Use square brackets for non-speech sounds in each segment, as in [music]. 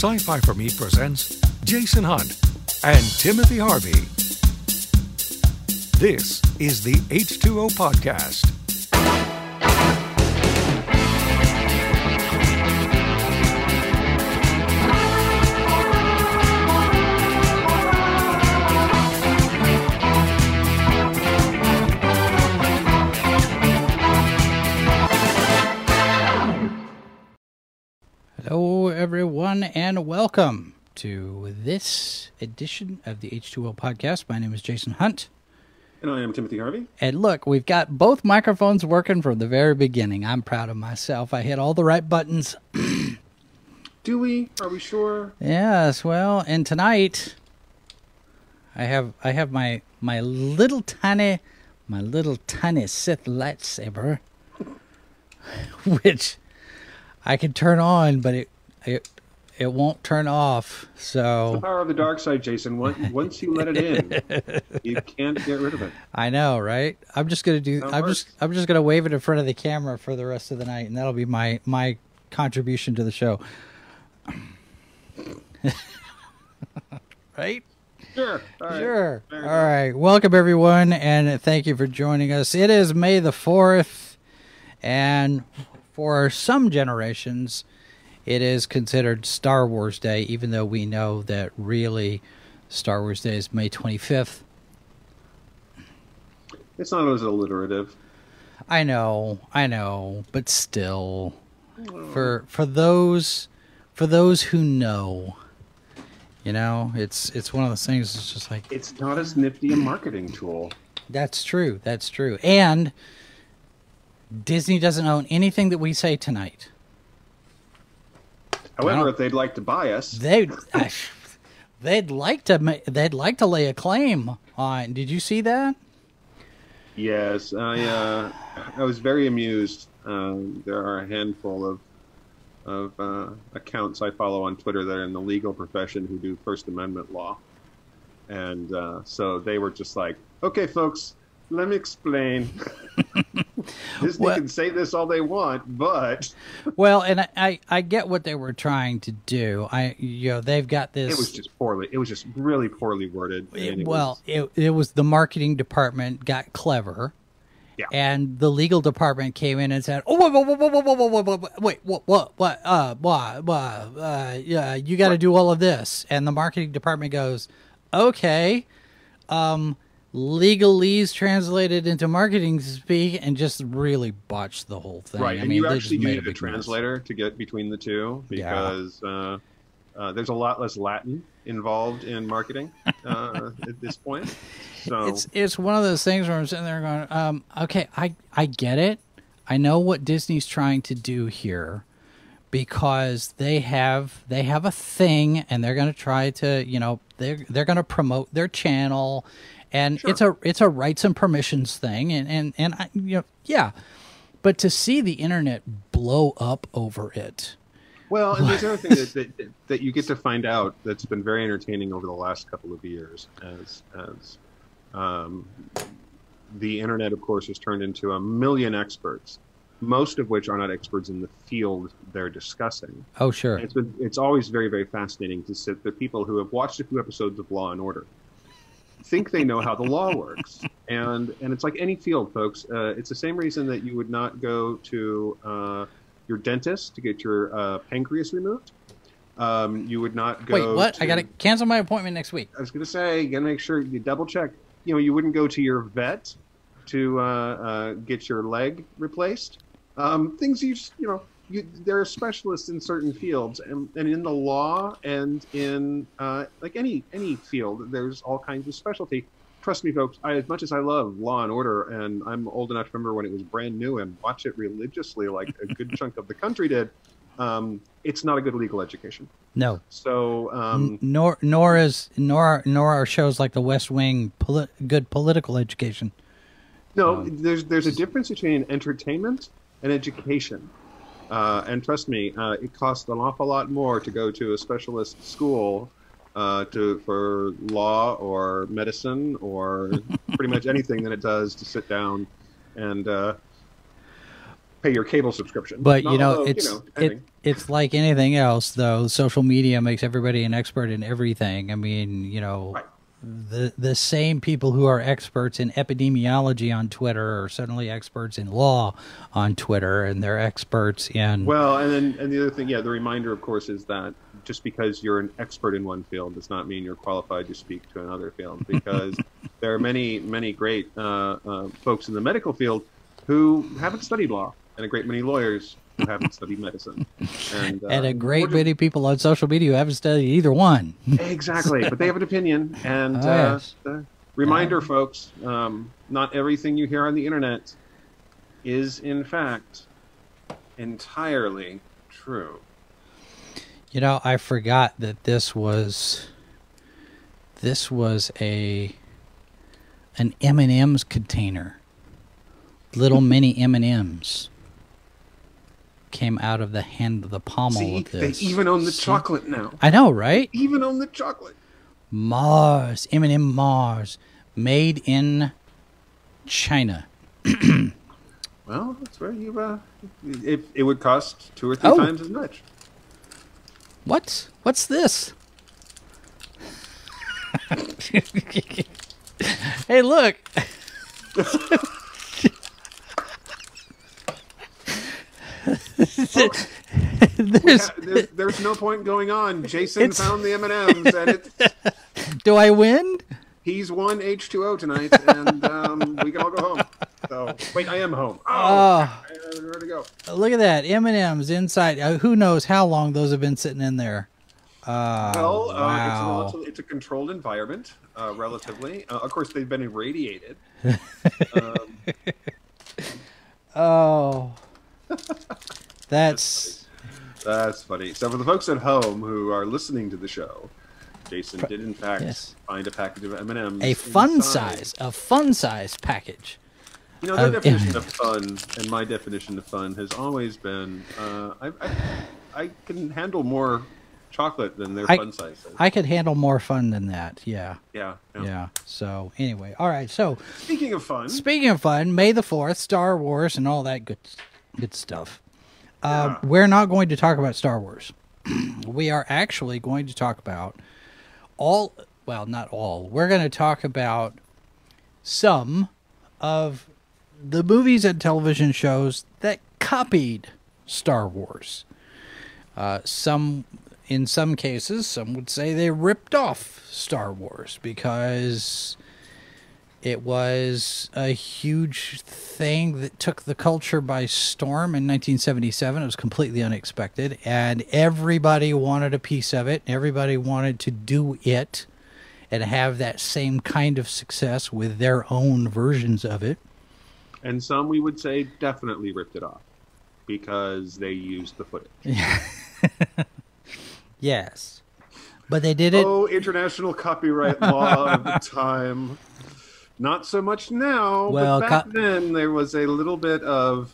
Sci Fi for Me presents Jason Hunt and Timothy Harvey. This is the H2O Podcast. Hello, everyone, and welcome to this edition of the H2O podcast. My name is Jason Hunt. And I am Timothy Harvey. And look, we've got both microphones working from the very beginning. I'm proud of myself. I hit all the right buttons. [clears throat] Do we? Are we sure? Yes, well, and tonight I have I have my my little tiny my little tiny Sith lightsaber [laughs] which I can turn on, but it it it won't turn off. So the power of the dark side, Jason. Once, you let it in, [laughs] you can't get rid of it. I know, right? I'm just gonna do. That I'm just. I'm just gonna wave it in front of the camera for the rest of the night, and that'll be my my contribution to the show. [laughs] right? Sure. All right. Sure. All right. Welcome everyone, and thank you for joining us. It is May the fourth, and for some generations, it is considered Star Wars Day, even though we know that really Star Wars Day is May twenty fifth. It's not as alliterative. I know, I know, but still, hmm. for for those for those who know, you know, it's it's one of those things. It's just like It's not as nifty a marketing tool. that's true, that's true, and Disney doesn't own anything that we say tonight. However, if they'd like to buy us, they'd—they'd like to ma- they'd like to lay a claim on. Did you see that? yes, I uh, I was very amused. Um, there are a handful of of uh, accounts I follow on Twitter that are in the legal profession who do First Amendment law, and uh, so they were just like, "Okay, folks, let me explain." [laughs] Disney What- can say this all they want, but Well, and I, I get what they were trying to do. I you know they've got this. it was just poorly. It was just really poorly worded. it well, was- it, it was the marketing department got clever. Yeah. And the legal department came in and said, "Oh, wait, wait, wait, wait, wait, wait, wait, wait, wait, wait, what, what, what, uh, what, what, uh, yeah, you got to do all of this." And the marketing department goes, "Okay, um, legalese translated into marketing speak," and just really botched the whole thing. right, I and mean, you they actually made needed a big mess. translator to get between the two Yeah. because uh, uh, there's a lot less Latin involved in marketing uh, [laughs] at this point. So it's it's one of those things where I'm sitting there going, um, okay, I I get it. I know what Disney's trying to do here because they have they have a thing and they're going to try to, you know, they're they're going to promote their channel and it's a it's a rights and permissions thing and and and I, you know, yeah. But to see the internet blow up over it. well, and there's [laughs] another thing that, that that you get to find out that's been very entertaining over the last couple of years as as um, the internet, of course, has turned into a million experts, most of which are not experts in the field they're discussing. Oh, sure. It's been it's always very very fascinating to sit the people who have watched a few episodes of Law and Order think they know how the law works, and and it's like any field, folks. Uh, it's the same reason that you would not go to uh, your dentist to get your uh, pancreas removed. Um, you would not go. Wait, what? To, I got to cancel my appointment next week. I was going to say, you got to make sure you double check. You know, you wouldn't go to your vet to uh, uh, get your leg replaced. Um, things you just, you know, you, there are specialists in certain fields, and, and in the law and in uh, like any any field, there's all kinds of specialty. Trust me, folks. I, as much as I love Law and Order, and I'm old enough to remember when it was brand new and watch it religiously, like a good chunk of the country did. Um, it's not a good legal education. No. So um, nor nor is nor nor are shows like The West Wing poli- good political education. No, there's there's a difference between entertainment and education. Uh, and trust me, uh, it costs an awful lot more to go to a specialist school uh, to for law or medicine or [laughs] pretty much anything than it does to sit down and uh, pay your cable subscription. But Not you know, although, it's you know, it, it's like anything else, though. Social media makes everybody an expert in everything. I mean, you know, Right. The the same people who are experts in epidemiology on Twitter are suddenly experts in law on Twitter, and they're experts in Well, and then and the other thing, yeah, the reminder, of course, is that just because you're an expert in one field does not mean you're qualified to speak to another field. Because [laughs] there are many, many great uh, uh, folks in the medical field who haven't studied law, and a great many lawyers who haven't studied medicine, and, uh, and a great many people on social media who haven't studied either one. Exactly, but they have an opinion, [laughs] and Oh, uh, yes. the reminder, folks: um, not everything you hear on the internet is, in fact, entirely true. You know, I forgot that this was this was a an M&M's container. Little [laughs] mini M&Ms came out of the hand of the pommel See, of they even own the See? chocolate now. I know, right? Even own the chocolate. Mars, M&M Mars, made in China. [clears throat] Well, that's where you. Uh, it, it would cost two or three Oh. times as much. What? What's this? [laughs] [laughs] hey, look. [laughs] [laughs] There's, there's, there's no point going on. Jason It's- found the M and M's, it's, [laughs] do I win? he's won H two O tonight, and um, we can all go home. So wait, I am home. Oh, I don't where to go. look at that M and M's inside. Uh, who knows how long those have been sitting in there? Uh, Well, uh, it's, wow. an, it's a controlled environment, uh, relatively. Uh, of course, they've been irradiated. [laughs] um, oh, [laughs] that's that's funny. So, for the folks at home who are listening to the show, Jason did in fact Yes. find a package of M and M's. a fun size, a fun size package. You know, their definition of fun and my definition of fun has always been uh, I, I, I can handle more chocolate than their I- fun size. is. I could handle more fun than that. Yeah. yeah, yeah. Yeah. So anyway, all right. So Speaking of fun, speaking of fun, May the Fourth, Star Wars, and all that good, good stuff. Um, Yeah. We're not going to talk about Star Wars. [clears throat] we are actually going to talk about all. Well, not all. We're going to talk about some of the movies and television shows that copied Star Wars. Uh, some, in some cases, some would say they ripped off Star Wars because it was a huge thing that took the culture by storm in 1977. It was completely unexpected, and everybody wanted a piece of it. Everybody wanted to do it and have that same kind of success with their own versions of it. and some we would say definitely ripped it off because they used the footage. [laughs] Yes. But they did it. Oh, international copyright law of the [laughs] time. Not so much now, Well, but back co- then there was a little bit of,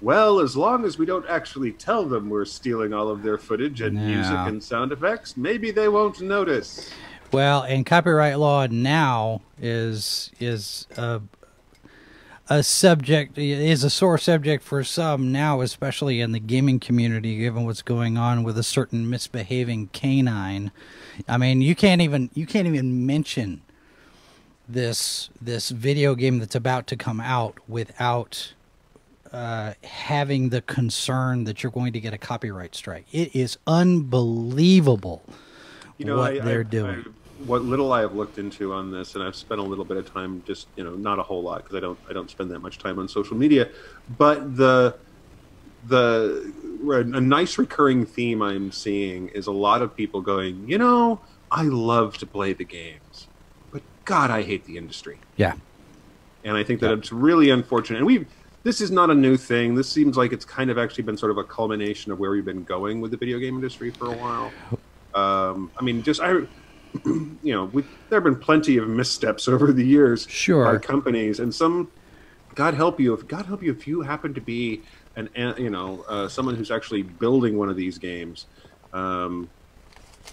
well, as long as we don't actually tell them we're stealing all of their footage and music and sound effects, maybe they won't notice. Well, and copyright law now is is a a subject is a sore subject for some now, especially in the gaming community, given what's going on with a certain misbehaving canine. I mean, you can't even you can't even mention this this video game that's about to come out without uh, having the concern that you're going to get a copyright strike. It is unbelievable You know, what I, they're I, doing. I, what little I have looked into on this, and I've spent a little bit of time, just you know, not a whole lot because I don't, I don't spend that much time on social media. But the, the, a nice recurring theme I'm seeing is a lot of people going, you know, I love to play the games, God, I hate the industry. yeah. And I think that it's really unfortunate. And we this is not a new thing. This seems like it's kind of actually been sort of a culmination of where we've been going with the video game industry for a while. Um, I mean, just I, [clears throat] you know, we, there have been plenty of missteps [laughs] over the years Sure. by companies, and some. God help you if God help you if you happen to be an an- you know uh, someone who's actually building one of these games. Um,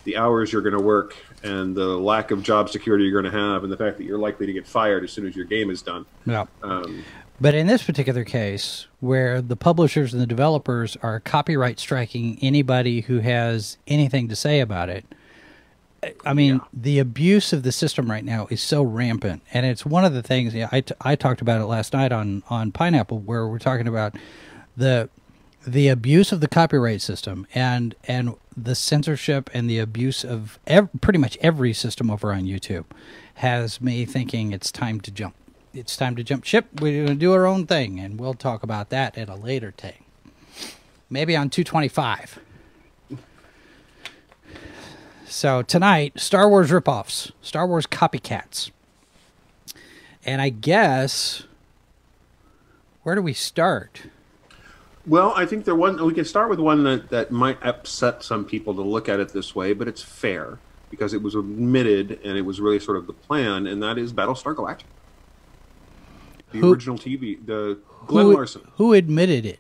the hours you're going to work and the lack of job security you're going to have, and the fact that you're likely to get fired as soon as your game is done. Yeah. Um, But in this particular case, where the publishers and the developers are copyright striking anybody who has anything to say about it, I mean, Yeah. the abuse of the system right now is so rampant, and it's one of the things. Yeah, I, t- I talked about it last night on on Pineapple, where we're talking about the the abuse of the copyright system and and the censorship and the abuse of ev- pretty much every system over on YouTube has me thinking it's time to jump. It's time to jump ship. We're going to do our own thing, and we'll talk about that at a later thing. Maybe on 225. So tonight, Star Wars ripoffs, Star Wars copycats. And I guess where do we start? Well, I think there one we can start with one that, that might upset some people to look at it this way, but it's fair because it was admitted and it was really sort of the plan, and that is Battlestar Galactica, the Who- original TV, the Glen who, Larson. who admitted it?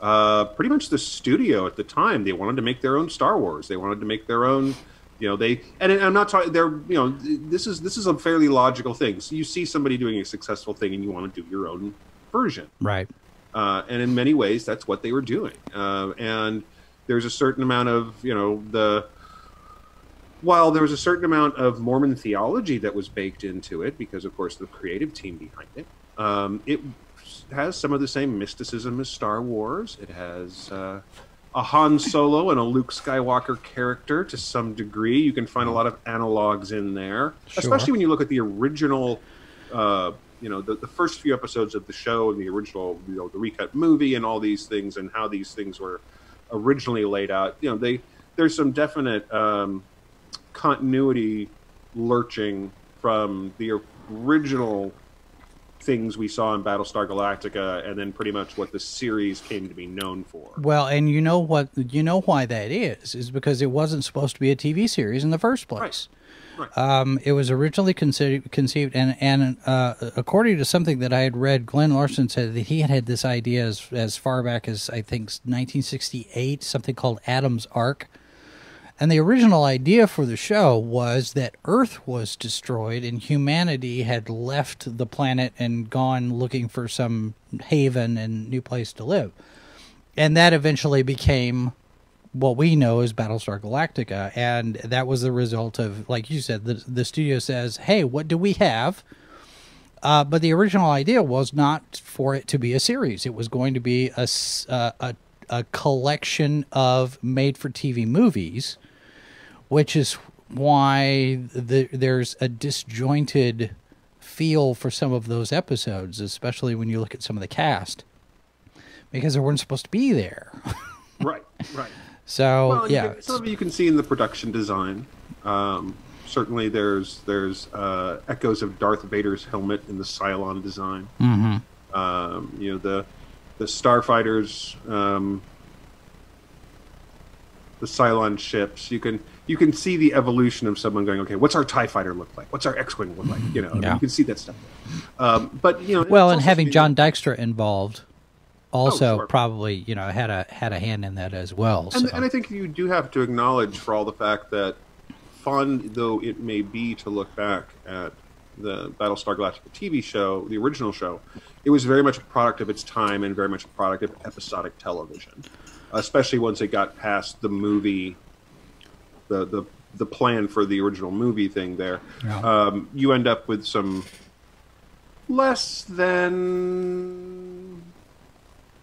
Uh, pretty much the studio at the time. They wanted to make their own Star Wars. They wanted to make their own. You know, they and I'm not talking. They're you know, this is this is a fairly logical thing. So you see somebody doing a successful thing, and you want to do your own version. Right. Uh, and in many ways that's what they were doing. Uh, and there's a certain amount of you know the while there was a certain amount of mormon theology that was baked into it because of course the creative team behind it um, it has some of the same mysticism as star wars. It has uh, a han solo and a luke skywalker character to some degree. You can find a lot of analogs in there Sure. especially when you look at the original uh, you know the, the first few episodes of the show and the original you know the recut movie and all these things and how these things were originally laid out you know they there's some definite um, continuity lurching from the original things we saw in Battlestar Galactica and then pretty much what the series came to be known for. Well, and you know what? You know why that is? Is because it wasn't supposed to be a TV series in the first place. Right. Um, it was originally conceived, conceived and and uh, according to something that I had read, Glen Larson said that he had had this idea as as far back as I think 1968, something called Adam's Ark. And the original idea for the show was that Earth was destroyed and humanity had left the planet and gone looking for some haven and new place to live. And that eventually became what we know is Battlestar Galactica. And that was the result of, like you said, the, the studio says, hey, what do we have? Uh, but the original idea was not for it to be a series. It was going to be a, uh, a, a collection of made for TV movies, which is why the, there's a disjointed feel for some of those episodes, especially when you look at some of the cast, because they weren't supposed to be there. [laughs] right, right. So, Well, yeah. can- some of you can see in the production design. Um, certainly, there's there's uh, echoes of Darth Vader's helmet in the Cylon design. Mhm. Um, you know the the starfighters, um, the Cylon ships. You can you can see the evolution of someone going, okay, what's our Tie Fighter look like? What's our X Wing look like? You know, Yeah. you can see that stuff. Um, but you know, well, and having John Dykstra involved also Oh, sure. probably, you know, had a had a hand in that as well. And, so. and I think you do have to acknowledge, for all the fact that, fun though it may be to look back at the Battlestar Galactica TV show, the original show, it was very much a product of its time and very much a product of episodic television, especially once it got past the movie, the the the plan for the original movie thing. There, Yeah. um, you end up with some less than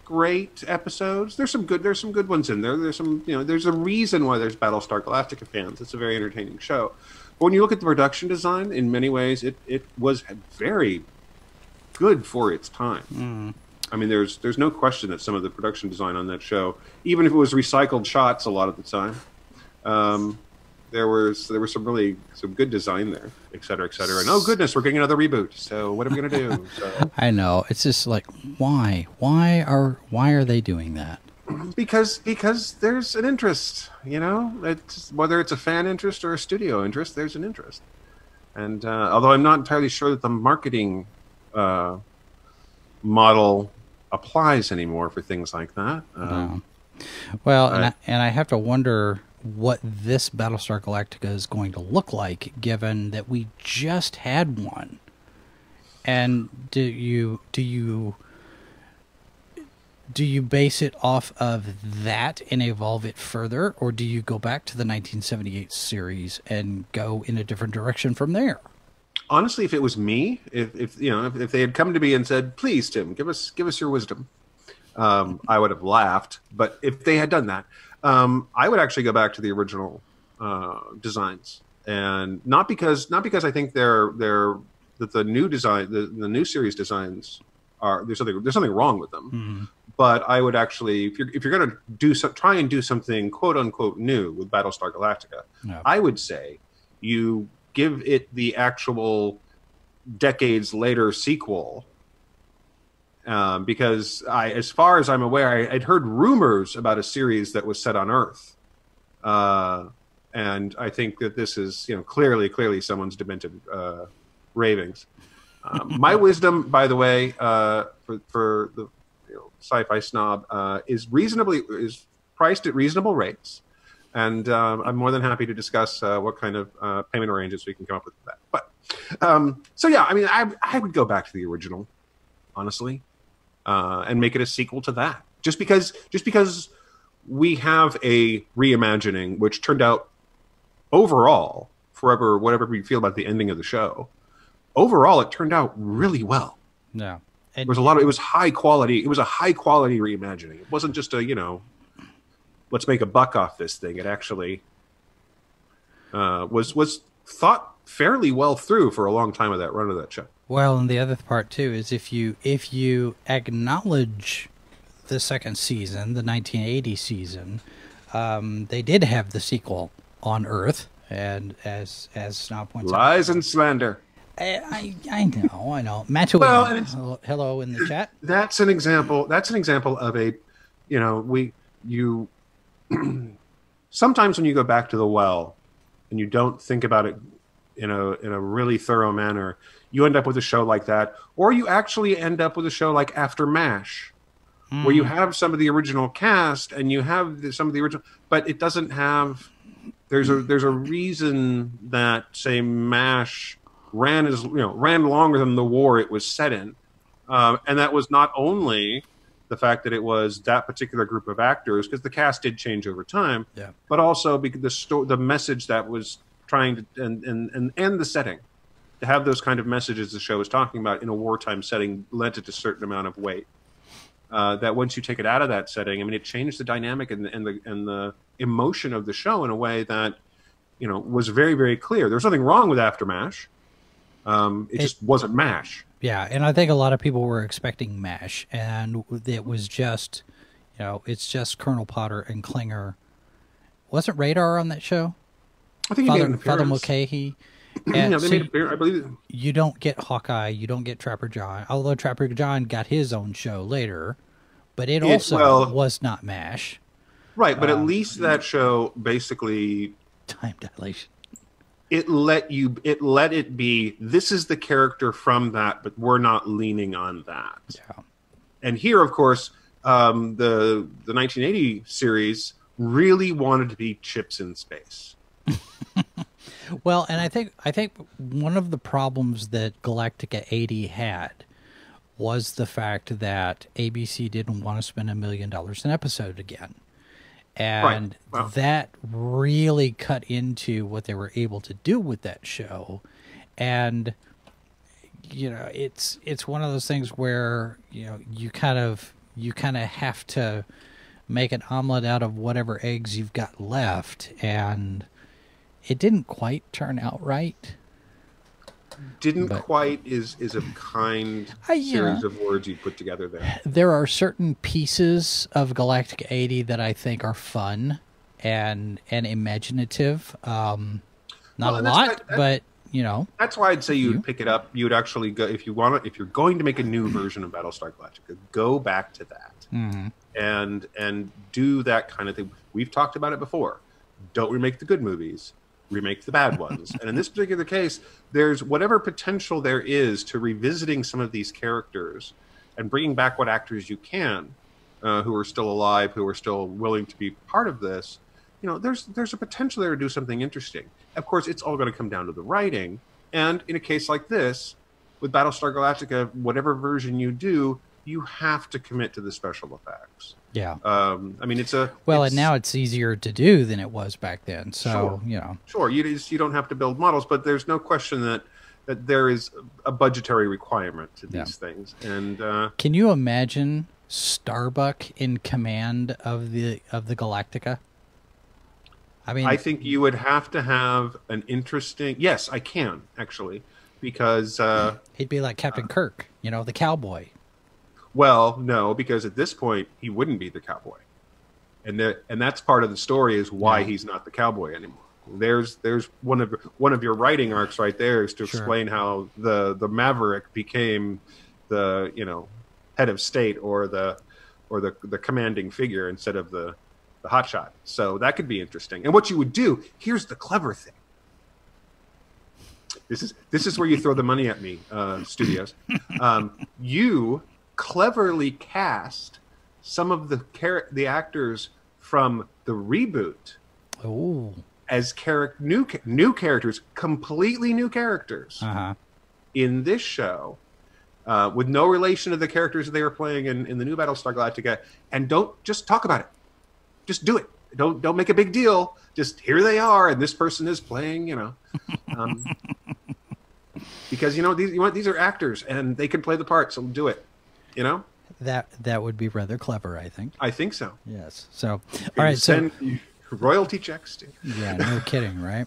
great episodes. There's some good. There's some good ones in there. There's some. You know. There's a reason why there's Battlestar Galactica fans. It's a very entertaining show. But when you look at the production design, in many ways, it it was very good for its time. I mean, there's there's no question that some of the production design on that show, even if it was recycled shots a lot of the time, um, there was there was some really some good design there, et cetera, et cetera. And oh goodness, we're getting another reboot. So what are we gonna do? So. [laughs] I know. It's just like why? Why are why are they doing that? because because there's an interest you know it's whether it's a fan interest or a studio interest there's an interest and uh, although i'm not entirely sure that the marketing uh, model applies anymore for things like that um, Well, and I, and I have to wonder what this Battlestar Galactica is going to look like given that we just had one. And do you do you do you base it off of that and evolve it further, or do you go back to the 1978 series and go in a different direction from there? Honestly, if it was me, if, if you know, if, if they had come to me and said, "Please, Tim, give us give us your wisdom," um, I would have laughed. But if they had done that, um, I would actually go back to the original uh, designs, and not because not because I think they're they're that the new design the, the new series designs are there's something there's something wrong with them. Mm-hmm. But I would actually, if you're if you're going to do so, try and do something quote unquote new with Battlestar Galactica, No. I would say you give it the actual decades later sequel. Um, because I, as far as I'm aware, I, I'd heard rumors about a series that was set on Earth, uh, and I think that this is, you know, clearly, clearly someone's demented uh, ravings. Um, my [laughs] wisdom, by the way, uh, for, for the you know, sci-fi snob, uh, is reasonably is priced at reasonable rates, and um, I'm more than happy to discuss uh, what kind of uh, payment arrangements we can come up with for that. But um, so yeah, I mean, I I would go back to the original, honestly, uh, and make it a sequel to that. Just because, just because we have a reimagining, which turned out overall, forever, whatever we feel about the ending of the show, overall it turned out really well. No. There And was a lot of it was high quality. It was a high quality reimagining. It wasn't just a you know, let's make a buck off this thing. It actually uh, was was thought fairly well through for a long time of that run of that show. Well, and the other part too is if you if you acknowledge the second season, the 1980 season, um, they did have the sequel on Earth, and as as Snob points out, Lies and slander. I, I I know, I know. Matt, Well, hello, hello in the chat. that's an example that's an example of a you know we you [clears throat] sometimes when you go back to the well and you don't think about it in a in a really thorough manner you end up with a show like that or you actually end up with a show like after mash where you have some of the original cast and you have the, some of the original but it doesn't have there's a there's a reason that say mash ran as you know ran longer than the war it was set in. Um, and that was not only the fact that it was that particular group of actors because the cast did change over time Yeah. but also because the sto- the message that was trying to and, and and and the setting have those kind of messages the show was talking about in a wartime setting lent it a certain amount of weight uh, that once you take it out of that setting, I mean, it changed the dynamic and, and the and the emotion of the show in a way that you know was very very clear. There was nothing wrong with Aftermash. Um, it, It- just wasn't Mash. Yeah, and I think a lot of people were expecting MASH, and it was just, you know, it's just Colonel Potter and Klinger. Wasn't Radar on that show? I think he made an Father, Father appearance. Mulcahy. yeah, they so made appearance. I believe. you don't get Hawkeye, you don't get Trapper John, although Trapper John got his own show later, but it It- also well- was not MASH. Right, but Um, at least that show basically Time dilation. it let you it let it be this is the character from that, but we're not leaning on that. Yeah. and here of course um, the the 1980 series really wanted to be chips in space [laughs] Well, and I think I think one of the problems that Galactica 80 had was the fact that ABC didn't want to spend a million dollars an episode again. And Wow. that really cut into what they were able to do with that show. And you know, it's it's one of those things where, you know, you kind of you kind of have to make an omelet out of whatever eggs you've got left and it didn't quite turn out right. didn't But- quite is is a kind Uh, series of words you put together there. There are certain pieces of Galactica 80 that I think are fun and and imaginative. Um, not Well, a lot, that- but you know, that's why i'd say you would pick it up. You would actually go if you want to if you're going to make a new version of battlestar galactica go back to that mhm. and and do that kind of thing. We've talked about it before. Don't remake the good movies remake the bad [laughs] ones. And in this particular case there's whatever potential there is to revisiting some of these characters and bringing back what actors you can uh, who are still alive who are still willing to be part of this you know there's there's a potential there to do something interesting. Of course it's all going to come down to the writing. And in a case like this with Battlestar Galactica, whatever version you do, you have to commit to the special effects. Yeah. Um, I mean, it's a Well, it's- and now it's easier to do than it was back then. So, Sure. you know, Sure, you just, you don't have to build models, but there's no question that that there is a budgetary requirement to these things. And uh, can you imagine Starbuck in command of the of the Galactica? I mean, I think you would have to have an interesting. Yes, I can actually, because uh, he'd be like Captain Kirk, you know, the cowboy. Well, no, because at this point he wouldn't be the cowboy, and the, and that's part of the story is why Yeah. he's not the cowboy anymore. There's there's one of one of your writing arcs right there is to Sure. explain how the the Maverick became the you know head of state or the or the the commanding figure instead of the the hotshot. So that could be interesting. And what you would do here's the clever thing. This is this is where you throw the money at me, uh, studios. [laughs] Um, you cleverly cast some of the char- the actors from the reboot Oh, as charac- new new characters, completely new characters uh huh. in this show, uh, with no relation to the characters they were playing in, in the new Battlestar Galactica, and don't just talk about it. Just do it. Don't don't make a big deal. Just here they are, and this person is playing. You know, [laughs] um, because you know these you know, these are actors, and they can play the part. So do it. You know, That that would be rather clever, I think. I think so. Yes. So, all You right. So, royalty checks to. yeah, no [laughs] kidding, right?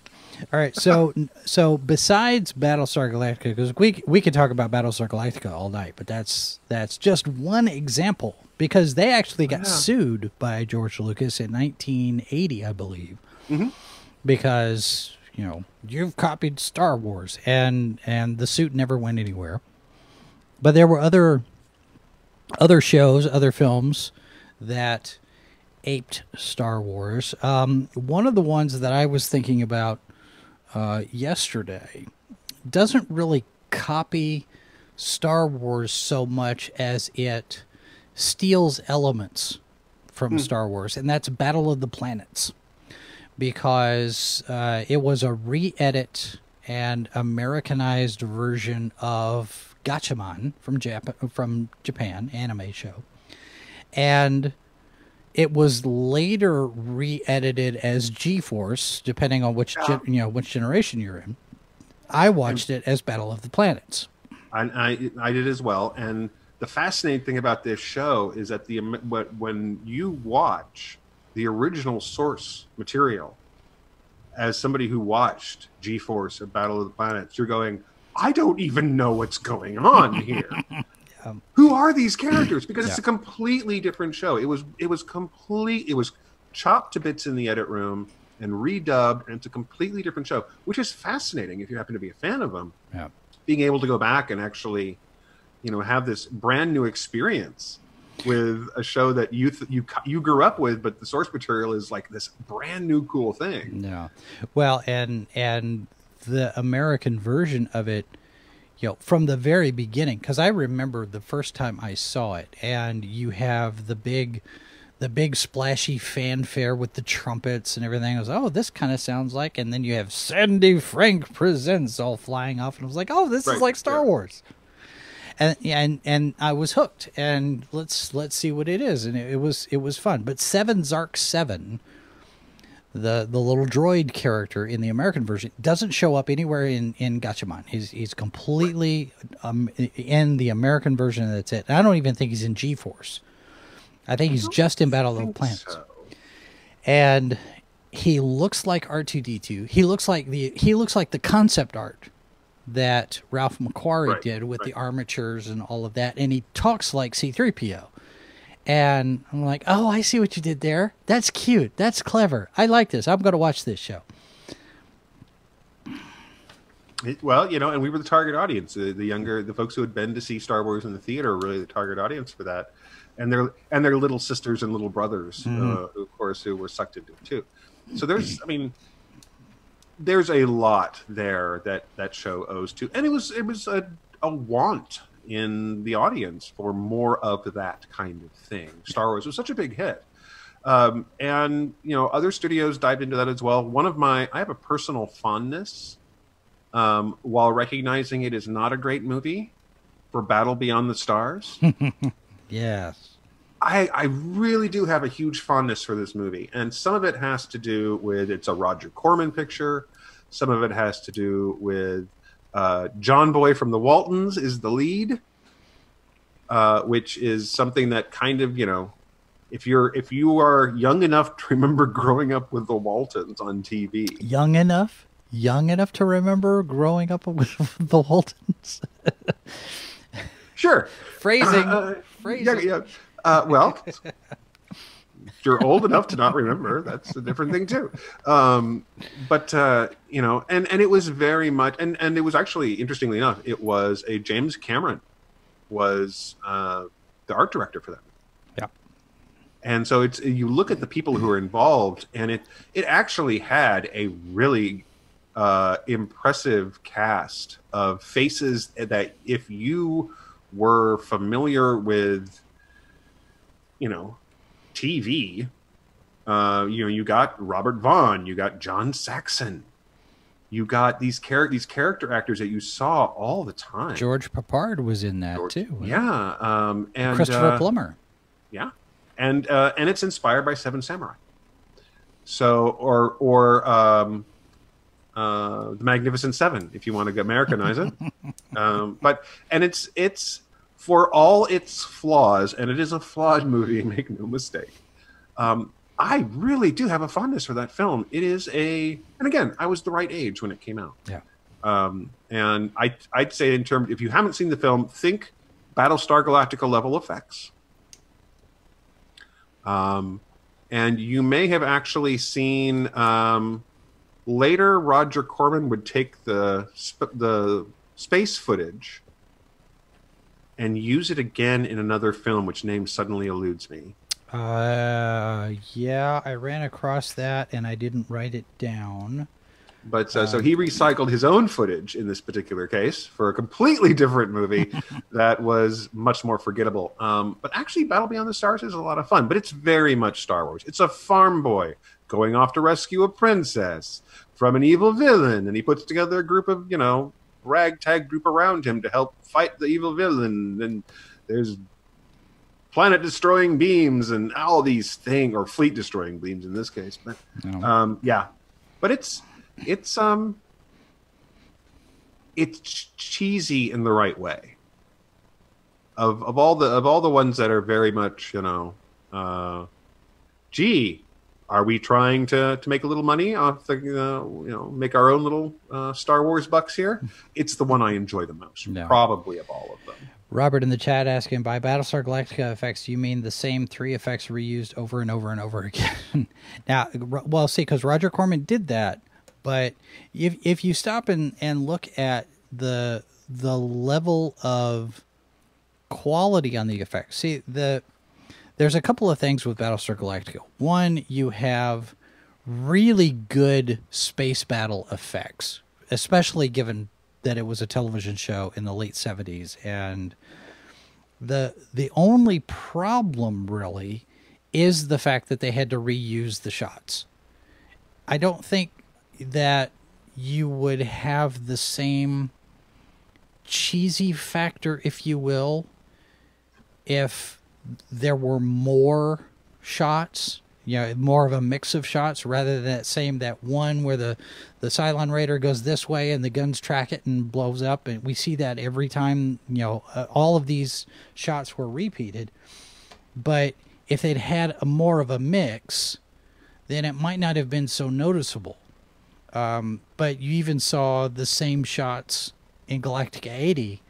All right. So, so besides Battlestar Galactica, because we we could talk about Battlestar Galactica all night, but that's that's just one example because they actually got Yeah. sued by George Lucas in 1980, I believe, Mhm. because you know you've copied Star Wars, and and the suit never went anywhere. But there were other other shows, other films that aped Star Wars. Um, one of the ones that I was thinking about uh, yesterday doesn't really copy Star Wars so much as it steals elements from Star Wars, and that's Battle of the Planets, because uh, it was a re-edit and Americanized version of Gatchaman from Jap- from Japan anime show, and it was later re-edited as G-Force, depending on which you know which generation you're in. I watched it as Battle of the Planets. And I, I did as well. And the fascinating thing about this show is that the when- when you watch the original source material, as somebody who watched G-Force at Battle of the Planets, you're going, I don't even know what's going on [laughs] here. Um, Who are these characters? Because it's a completely different show. It was it was complete. It was chopped to bits in the edit room and redubbed, and it's a completely different show, which is fascinating if you happen to be a fan of them Yeah. being able to go back and actually, you know, have this brand new experience with a show that you th- you you grew up with, but the source material is like this brand new cool thing. Yeah, Well, and and the American version of it, you know, from the very beginning, because I remember the first time I saw it, and you have the big, the big splashy fanfare with the trumpets and everything. I was, oh, this kind of sounds like, and then you have Sandy Frank presents all flying off, and I was like, oh, this is like Star yeah. Wars. And, and and I was hooked, and let's let's see what it is, and it, it was it was fun. But Seven Zark Seven, the the little droid character in the American version doesn't show up anywhere in in Gatchaman. He's he's completely um, in the American version. That's it. I don't even think he's in G Force. I think he's just in Battle of the Planets, so. and he looks like R two D two. He looks like the he looks like the concept art that Ralph McQuarrie Right, did with the armatures and all of that, and he talks like C three PO. And I'm like, oh, I see what you did there. That's cute. That's clever. I like this. I'm going to watch this show. It- well, you know, and we were the target audience. The, the younger, the folks who had been to see Star Wars in the theater, were really the target audience for that, and their and their little sisters and little brothers, uh, who, of course, who were sucked into it too. So there's, I mean, there's a lot there that that show owes to, and it was it was a, a want in the audience for more of that kind of thing. Star Wars was such a big hit. Um, and you know, other studios dived into that as well. One of my, I have a personal fondness um, while recognizing it is not a great movie for Battle Beyond the Stars. [laughs] Yes. I, I really do have a huge fondness for this movie, and some of it has to do with it's a Roger Corman picture. Some of it has to do with uh, John Boy from the Waltons is the lead, uh, which is something that kind of you know, if you're if you are young enough to remember growing up with the Waltons on TV, Young enough, young enough to remember growing up with [laughs] the Waltons. sure, Phrasing. Uh, Phrasing. yeah, yeah. Uh, well, if [laughs] you're old enough to not remember, that's a different thing too. Um, but uh, you know, and and it was very much, and and it was actually interestingly enough, it was a James Cameron was uh, the art director for that. Yeah. And so it's you look at the people who are involved, and it it actually had a really uh, impressive cast of faces that if you were familiar with, you know, TV, uh, you know, you got Robert Vaughn, you got John Saxon, you got these char- these character actors that you saw all the time. George Peppard was in that too. Yeah, um, and Christopher uh, Plummer. yeah, and uh, and it's inspired by Seven Samurai. So or or um, uh, the Magnificent Seven, if you want to Americanize it. [laughs] um, but and it's it's for all its flaws, and it is a flawed movie. [laughs] Make no mistake. Um, I really do have a fondness for that film. It is a, and again, I was the right age when it came out. Yeah. Um, and I, I'd say in terms, if you haven't seen the film, think Battlestar Galactica level effects. Um, and you may have actually seen um, later. Roger Corman would take the sp- the space footage and use it again in another film, which name suddenly eludes me. Uh, yeah, I ran across that and I didn't write it down. But uh, so he recycled his own footage in this particular case for a completely [laughs] different movie [laughs] that was much more forgettable. Um, but actually, Battle Beyond the Stars is a lot of fun, but it's very much Star Wars. It's a farm boy going off to rescue a princess from an evil villain, and he puts together a group of, you know, ragtag group around him to help fight the evil villain. And there's planet destroying beams and all these things, or fleet destroying beams in this case. But No. um, yeah, but it's it's um it's cheesy in the right way. Of of all the of all the ones that are very much you know, uh, gee, are we trying to to make a little money off the uh, you know make our own little uh, Star Wars bucks here? [laughs] It's the one I enjoy the most, No. probably of all of them. Robert in the chat asking by Battlestar Galactica effects, you mean the same three effects reused over and over and over again? [laughs] now, well, see, because Roger Corman did that, but if if you stop and and look at the the level of quality on the effects, see the there's a couple of things with Battlestar Galactica. One, you have really good space battle effects, especially given that it was a television show in the late 70s and the the only problem really is the fact that they had to reuse the shots. I don't think that you would have the same cheesy factor if you will if there were more shots, you know, more of a mix of shots rather than that same that one where the the Cylon Raider goes this way and the guns track it and blows up, and we see that every time. You know, uh, all of these shots were repeated, but if they'd had a more of a mix, then it might not have been so noticeable. Um, but you even saw the same shots in Galactica 80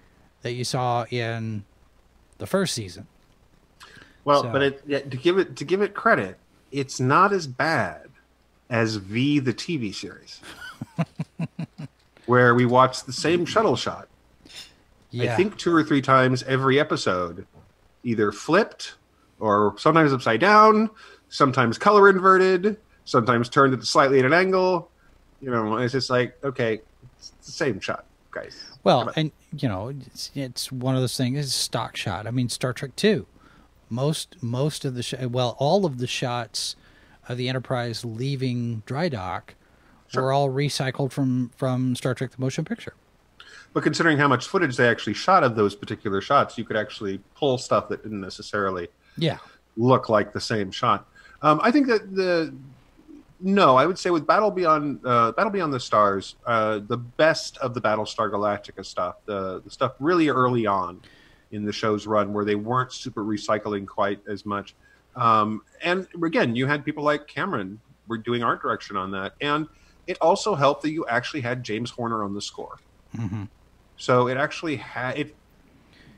that you saw in the first season. Well, So- but it, yeah, to give it to give it credit, it's not as bad as V the TV series, [laughs] where we watch the same shuttle shot. I think two or three times every episode, either flipped or sometimes upside down, sometimes color inverted, sometimes turned at slightly at an angle. You know, it's just like okay, it's the same shot, guys. Well, and you know, it's, it's one of those things. It's a stock shot. I mean, Star Trek Two, most most of the sh- well, all of the shots of the Enterprise leaving dry dock Sure. were all recycled from from Star Trek: The Motion Picture. But considering how much footage they actually shot of those particular shots, you could actually pull stuff that didn't necessarily Yeah, look like the same shot. Um, I think that the no, I would say with Battle Beyond uh, Battle Beyond the Stars, uh, the best of the Battlestar Galactica stuff, the the stuff really early on in the show's run, where they weren't super recycling quite as much. Um, and again, you had people like Cameron were doing art direction on that, and it also helped that you actually had James Horner on the score. hmm So it actually had it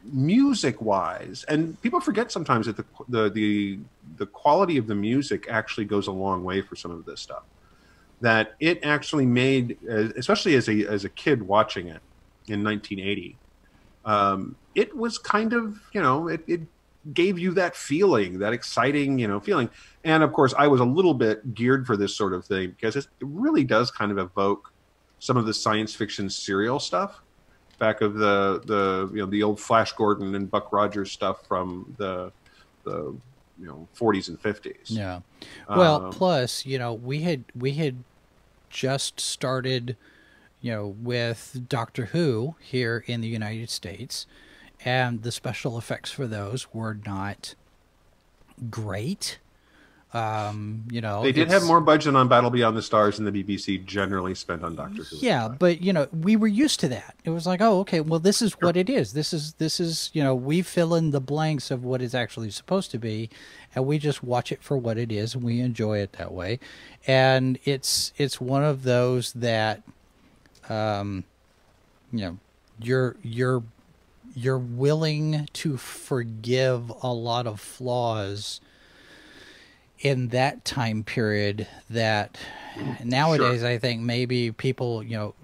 music wise, and people forget sometimes that the, the the the quality of the music actually goes a long way for some of this stuff. That it actually made, especially as a as a kid watching it in 1980, um, it was kind of you know it, it gave you that feeling, that exciting you know feeling. And of course, I was a little bit geared for this sort of thing because it really does kind of evoke some of the science fiction serial stuff back of the the you know the old Flash Gordon and Buck Rogers stuff from the the you know 40s and 50s. yeah. Well, Um, plus you know we had we had just started, you know, with Doctor Who here in the United States, and the special effects for those were not great. Um, you know, They did have more budget on Battle Beyond the Stars than the BBC generally spent on Doctor Who. Yeah, but you know, we were used to that. It was like, oh, okay, well, this is what it is. This is this is you know, we fill in the blanks of what it's actually supposed to be, and we just watch it for what it is, and we enjoy it that way. And it's it's one of those that, um, you know, you're you're you're willing to forgive a lot of flaws in that time period that nowadays I think maybe people, you know,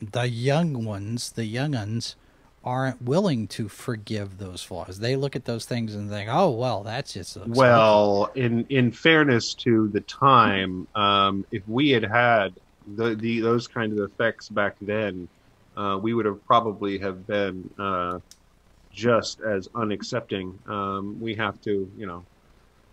the young ones, the young uns aren't willing to forgive those flaws. They look at those things and think, "Oh, well, that's just Well, in in fairness to the time, um, if we had had the, the those kind of effects back then, uh, we would have probably have been uh, just as unaccepting. Um, we have to, you know,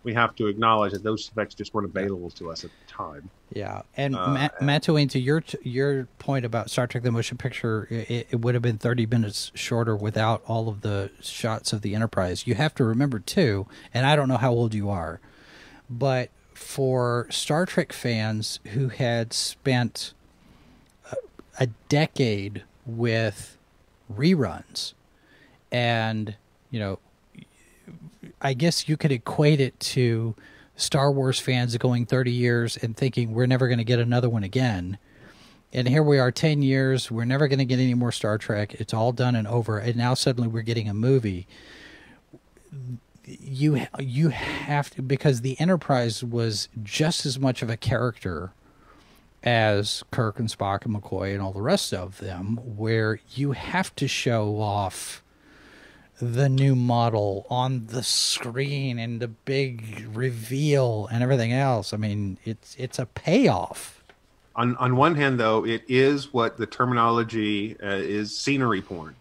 we have to acknowledge that those effects just weren't available to us at the time. Yeah, and Uh, Matt, Matt Twain, to your your point about Star Trek: The Motion Picture, it, it would have been thirty minutes shorter without all of the shots of the Enterprise. You have to remember too, and I don't know how old you are, but for Star Trek fans who had spent a, decade with reruns, and you know, I guess you could equate it to Star Wars fans going 30 years and thinking we're never going to get another one again. And here we are 10 years, we're never going to get any more Star Trek. It's all done and over. And now suddenly we're getting a movie. You you have to because the Enterprise was just as much of a character as Kirk and Spock and McCoy and all the rest of them where you have to show off the new model on the screen and the big reveal and everything else. I mean, it's it's a payoff. On on one hand, though, it is what the terminology uh, is scenery porn.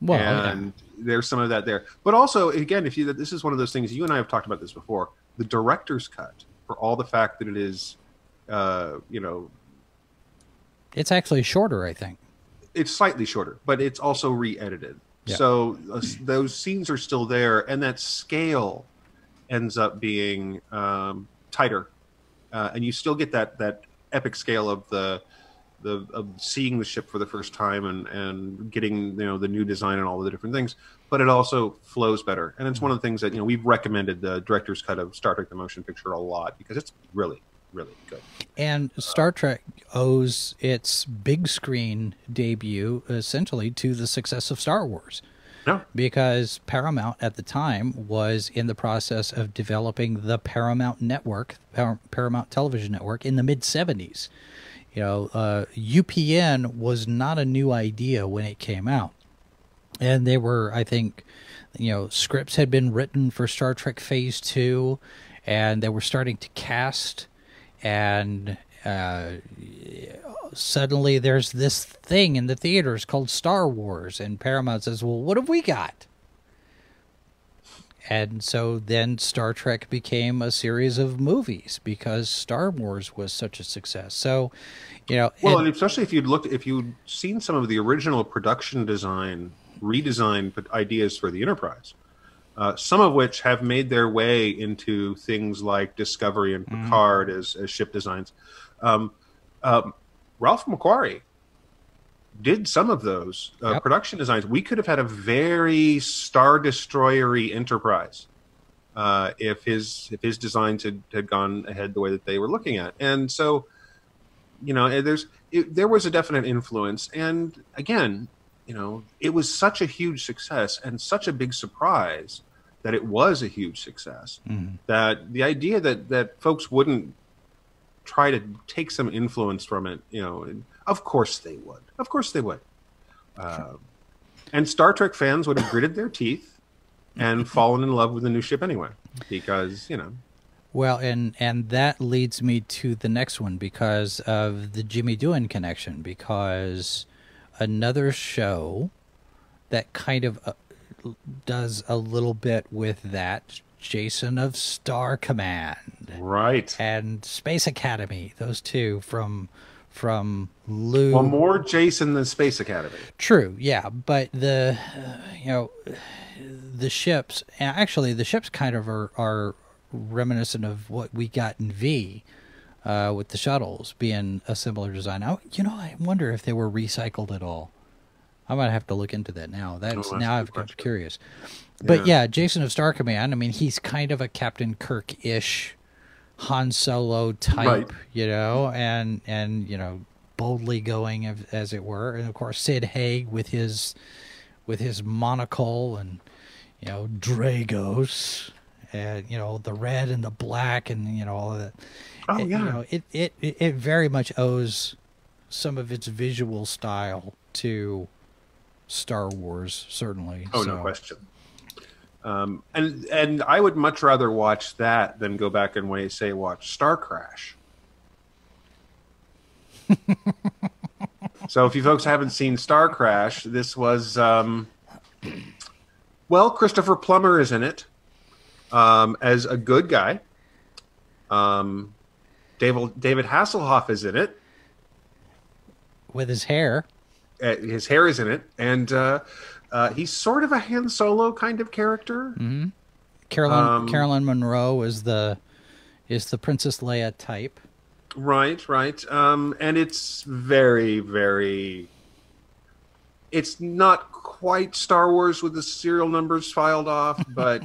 Well, and there's some of that there. But also, again, if you this is one of those things you and I have talked about this before. The director's cut, for all the fact that it is, uh, you know, it's actually shorter, I think. it's slightly shorter, but it's also re-edited. Yeah. So uh, those scenes are still there, and that scale ends up being um, tighter, uh, and you still get that that epic scale of the the of seeing the ship for the first time and and getting you know the new design and all the different things. But it also flows better, and it's one of the things that you know we've recommended the director's cut of Star Trek: The Motion Picture a lot because it's really really good. And Star Trek owes its big screen debut essentially to the success of Star Wars. No, because Paramount at the time was in the process of developing the Paramount Network, Paramount Television Network, in the mid 70s. You know, uh, UPN was not a new idea when it came out. And they were, I think, you know, scripts had been written for Star Trek Phase 2, and they were starting to cast. And uh, suddenly there's this thing in the theaters called Star Wars, and Paramount says, "Well, what have we got?" And so then Star Trek became a series of movies because Star Wars was such a success. So, you know, Well, and- and especially if you'd looked, if you'd seen some of the original production design, redesign ideas for the Enterprise, uh, some of which have made their way into things like Discovery and Mm-hmm. Picard as, as ship designs. Um, um, Ralph McQuarrie did some of those uh, Yep. production designs. We could have had a very Star Destroyery Enterprise uh, if his if his designs had, had gone ahead the way that they were looking at. And so, you know, there's it, there was a definite influence. And again, you know, it was such a huge success and such a big surprise that it was a huge success. Mhm. That the idea that that folks wouldn't try to take some influence from it, you know, and of course they would. Of course they would. Um and Star Trek fans would have gritted their teeth and [laughs] fallen in love with the new ship anyway, because you know. Well, and and that leads me to the next one because of the Jimmy Doohan connection. Because another show that kind of uh, does a little bit with that, Jason of Star Command Right. and Space Academy. Those two from from Lou. Well, more Jason than Space Academy. True, yeah, but the uh, you know the ships actually the ships kind of are are reminiscent of what we got in V uh, with the shuttles being a similar design. I, you know, I wonder if they were recycled at all. I might have to look into that now. That's, Oh, now I've got question. curious. But Yeah. yeah, Jason of Star Command. I mean, he's kind of a Captain Kirk ish Han Solo type, Right. you know, and and you know, boldly going as, it were, and of course Sid Haig with his with his monocle and you know Dragos, and you know the red and the black and you know all of that. Oh, It- yeah. you know, it, it it it very much owes some of its visual style to Star Wars, certainly. Oh, so. no question. Um, and and I would much rather watch that than go back and wait, say watch Star Crash. [laughs] so if you folks haven't seen Star Crash, this was um, well, Christopher Plummer is in it um, as a good guy. Um, David David Hasselhoff is in it. with his hair. Uh, his hair is in it, and uh, uh, he's sort of a Han Solo kind of character. Carolyn Um, Carolyn Munro is the is the Princess Leia type. Right, right. Um, and it's very, very. It's not quite Star Wars with the serial numbers filed off, [laughs] but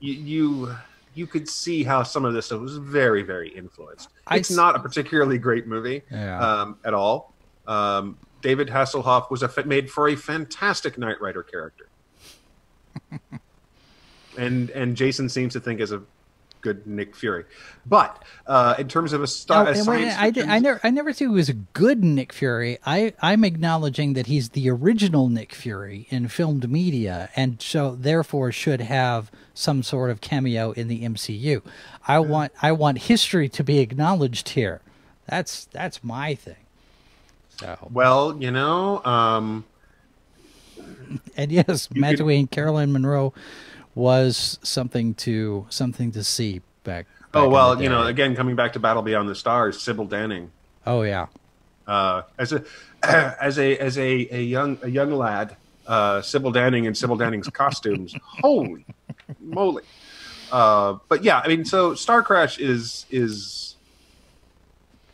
you, you you could see how some of this stuff was very, very influenced. It's s- not a particularly great movie Yeah. um, at all. Um, David Hasselhoff was a, made for a fantastic Knight Rider character, [laughs] and and Jason seems to think is a good Nick Fury. But uh, in terms of a star, Oh, a science I, did- I never I never said he was a good Nick Fury. I I'm acknowledging that he's the original Nick Fury in filmed media, and so therefore should have some sort of cameo in the MCU. I want I want history to be acknowledged here. That's that's my thing. So Well, you know, um, and yes, You Matt could- Dwayne, Caroline Munro was something to something to see back. back oh well, you know, again coming back to Battle Beyond the Stars, Sybil Danning, Oh yeah. uh, as a [clears throat] as a as a, a young a young lad, uh, Sybil Danning and Sybil Danning's costumes, [laughs] holy moly! Uh, but yeah, I mean, so Star Crash is is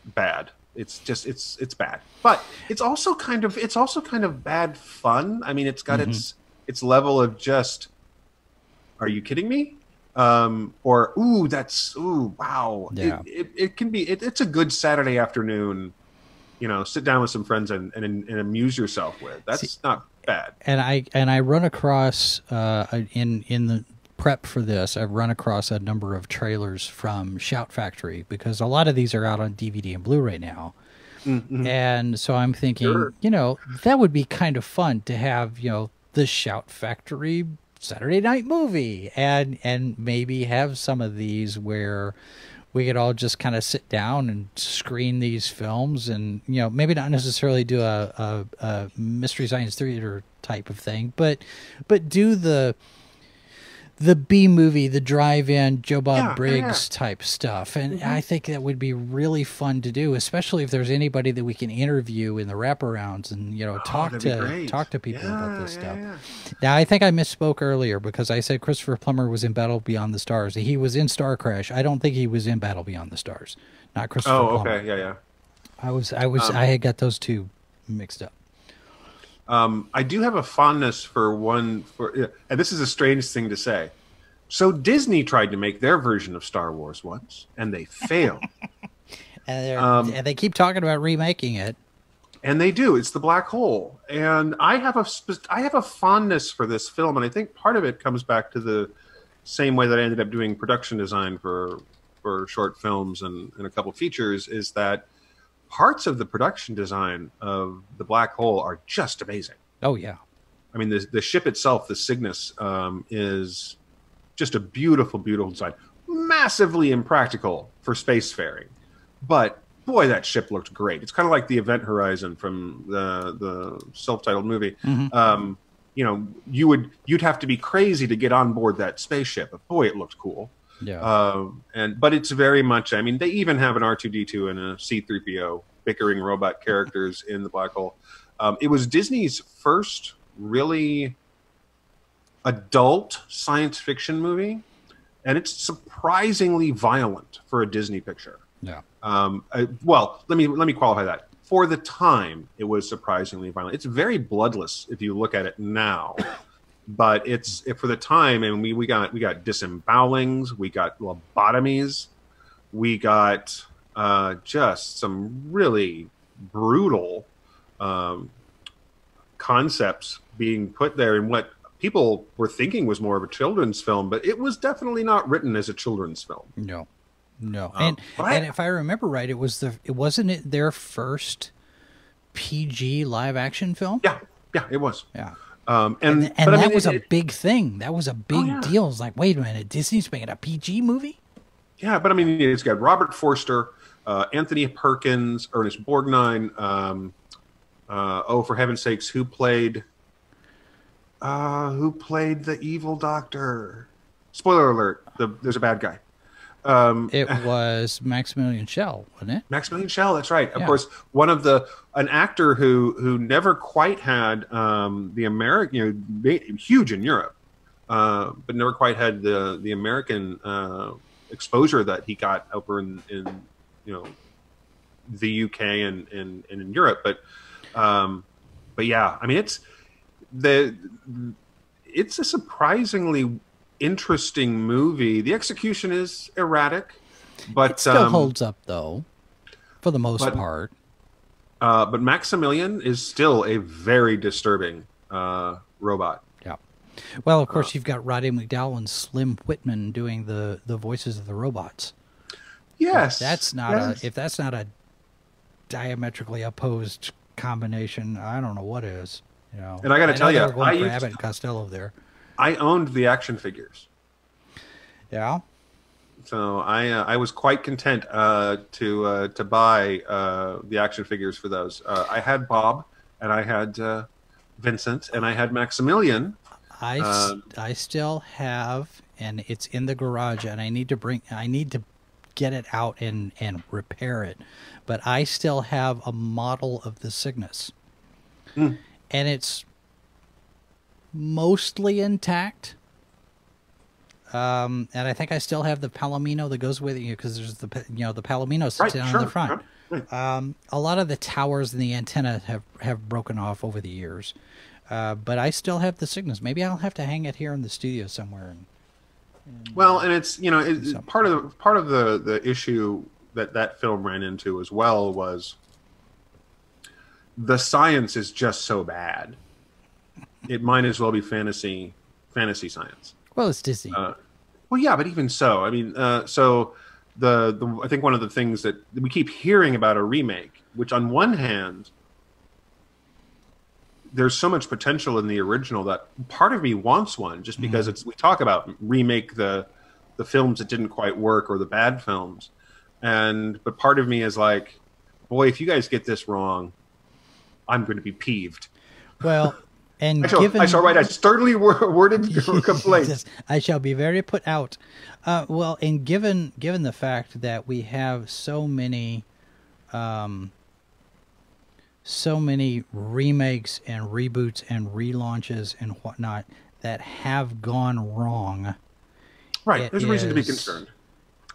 bad. It's just it's it's bad, but it's also kind of it's also kind of bad fun. I mean, it's got its its level of just, are you kidding me? Um, or ooh, that's ooh, wow. Yeah. It, it, it can be. It, it's a good Saturday afternoon. You know, sit down with some friends and and, and amuse yourself with. That's not bad. and I and I run across uh, in in the prep for this, I've run across a number of trailers from Shout Factory because a lot of these are out on DVD and Blu-ray now. Mm-hmm. And so I'm thinking, Sure. you know, that would be kind of fun to have, you know, the Shout Factory Saturday night movie and and maybe have some of these where we could all just kind of sit down and screen these films and you know maybe not necessarily do a, a, a mystery science theater type of thing but but do the the B movie, the drive-in Joe Bob Yeah, yeah, Briggs yeah. type stuff, and mm-hmm. I think that would be really fun to do, especially if there's anybody that we can interview in the wraparounds and you know oh, talk Oh, that'd to talk to people about this yeah, stuff. yeah. Now, I think I misspoke earlier because I said Christopher Plummer was in Battle Beyond the Stars. He was in Star Crash. I don't think he was in Battle Beyond the Stars. Not Christopher Oh, Plummer. okay, yeah, yeah. I was, I was, um, I had got those two mixed up. Um, I do have a fondness for one for, and this is a strange thing to say. So Disney tried to make their version of Star Wars once, and they failed. [laughs] And, Um, and they keep talking about remaking it. and they do. It's the black hole, and I have a I have a fondness for this film, and I think part of it comes back to the same way that I ended up doing production design for for short films and, and a couple features. Is that parts of the production design of the black hole are just amazing. Oh yeah, I mean, the the ship itself, the Cygnus, um, is just a beautiful, beautiful design. Massively impractical for spacefaring, but boy, that ship looked great. It's kind of like the Event Horizon from the the self-titled movie. Um, you know, you would you'd have to be crazy to get on board that spaceship, but boy, it looked cool. Yeah. Um, and but it's very much. I mean, they even have an R two D two and a C three PO bickering robot characters in the black hole. Um, it was Disney's first really adult science fiction movie, and it's surprisingly violent for a Disney picture. yeah. Um, uh, well, let me let me qualify that. For the time, it was surprisingly violent. It's very bloodless if you look at it now, but it's for the time, and we we got we got disembowelings, we got lobotomies, we got uh, just some really brutal um, concepts being put there in what people were thinking was more of a children's film, but it was definitely not written as a children's film. No, no. Um, and and if I remember right, it was the it wasn't it their first PG live action film. Yeah, yeah, it was. Yeah. Um, and And, and but I that mean, was it- a big thing. That was a big yeah. deal. It's like, wait a minute, Disney's making a PG movie? Yeah, but I mean, it's got Robert Forster, uh, Anthony Perkins, Ernest Borgnine. Um, uh, oh, for heaven's sakes, who played? Uh, who played the evil doctor? Spoiler alert: the, there's a bad guy. Um, It was Maximilian Schell, wasn't it? Maximilian Schell. That's right. Of Yeah. course, one of the an actor who who never quite had um, the American, you know, huge in Europe, uh, but never quite had the the American uh, exposure that he got over in, in you know the UK and, and, and in Europe. But um, but yeah, I mean it's the it's a surprisingly interesting movie. The execution is erratic, but It still um, holds up though, for the most but- part. uh, but Maximilian is still a very disturbing uh, robot. Yeah. Well, of Uh, course, you've got Roddy McDowall and Slim Whitman doing the the voices of the robots. Yes, That's not yes. a if that's not a diametrically opposed combination. I don't know what is. You know, And I tell they ya, were going I used- Abbott and Costello there. I owned the action figures, Yeah. so I uh, I was quite content uh, to uh, to buy uh, the action figures for those. Uh, I had Bob, and I had uh, Vincent, and I had Maximilian. I, Um, I still have, and it's in the garage, and I need to bring, I need to get it out and and repair it, but I still have a model of the Cygnus, Hmm. and it's mostly intact. Um, and I think I still have the Palomino that goes with it because there's the you know the Palomino sits Right, down sure. in the front. right. Um, a lot of the towers and the antenna have, have broken off over the years, uh, but I still have the Cygnus. Maybe I'll have to hang it here in the studio somewhere. And, Well, and it's you know it, part of the part of the the issue that that film ran into as well was the science is just so bad. It might as well be fantasy fantasy science. well, it's Disney. Uh, well, yeah, but even so, I mean, uh, so the, the I think one of the things that we keep hearing about a remake, which on one hand, there's so much potential in the original that part of me wants one, just because it's we talk about remake the the films that didn't quite work or the bad films, and but part of me is like, boy, if you guys get this wrong, I'm going to be peeved. well, And I shall, given I shall write a sternly worded [laughs] [laughs] complaint. Yes, I shall be very put out. Uh, well, and given given the fact that we have so many, um, so many remakes and reboots and relaunches and whatnot that have gone wrong. Right. There's reason to be concerned.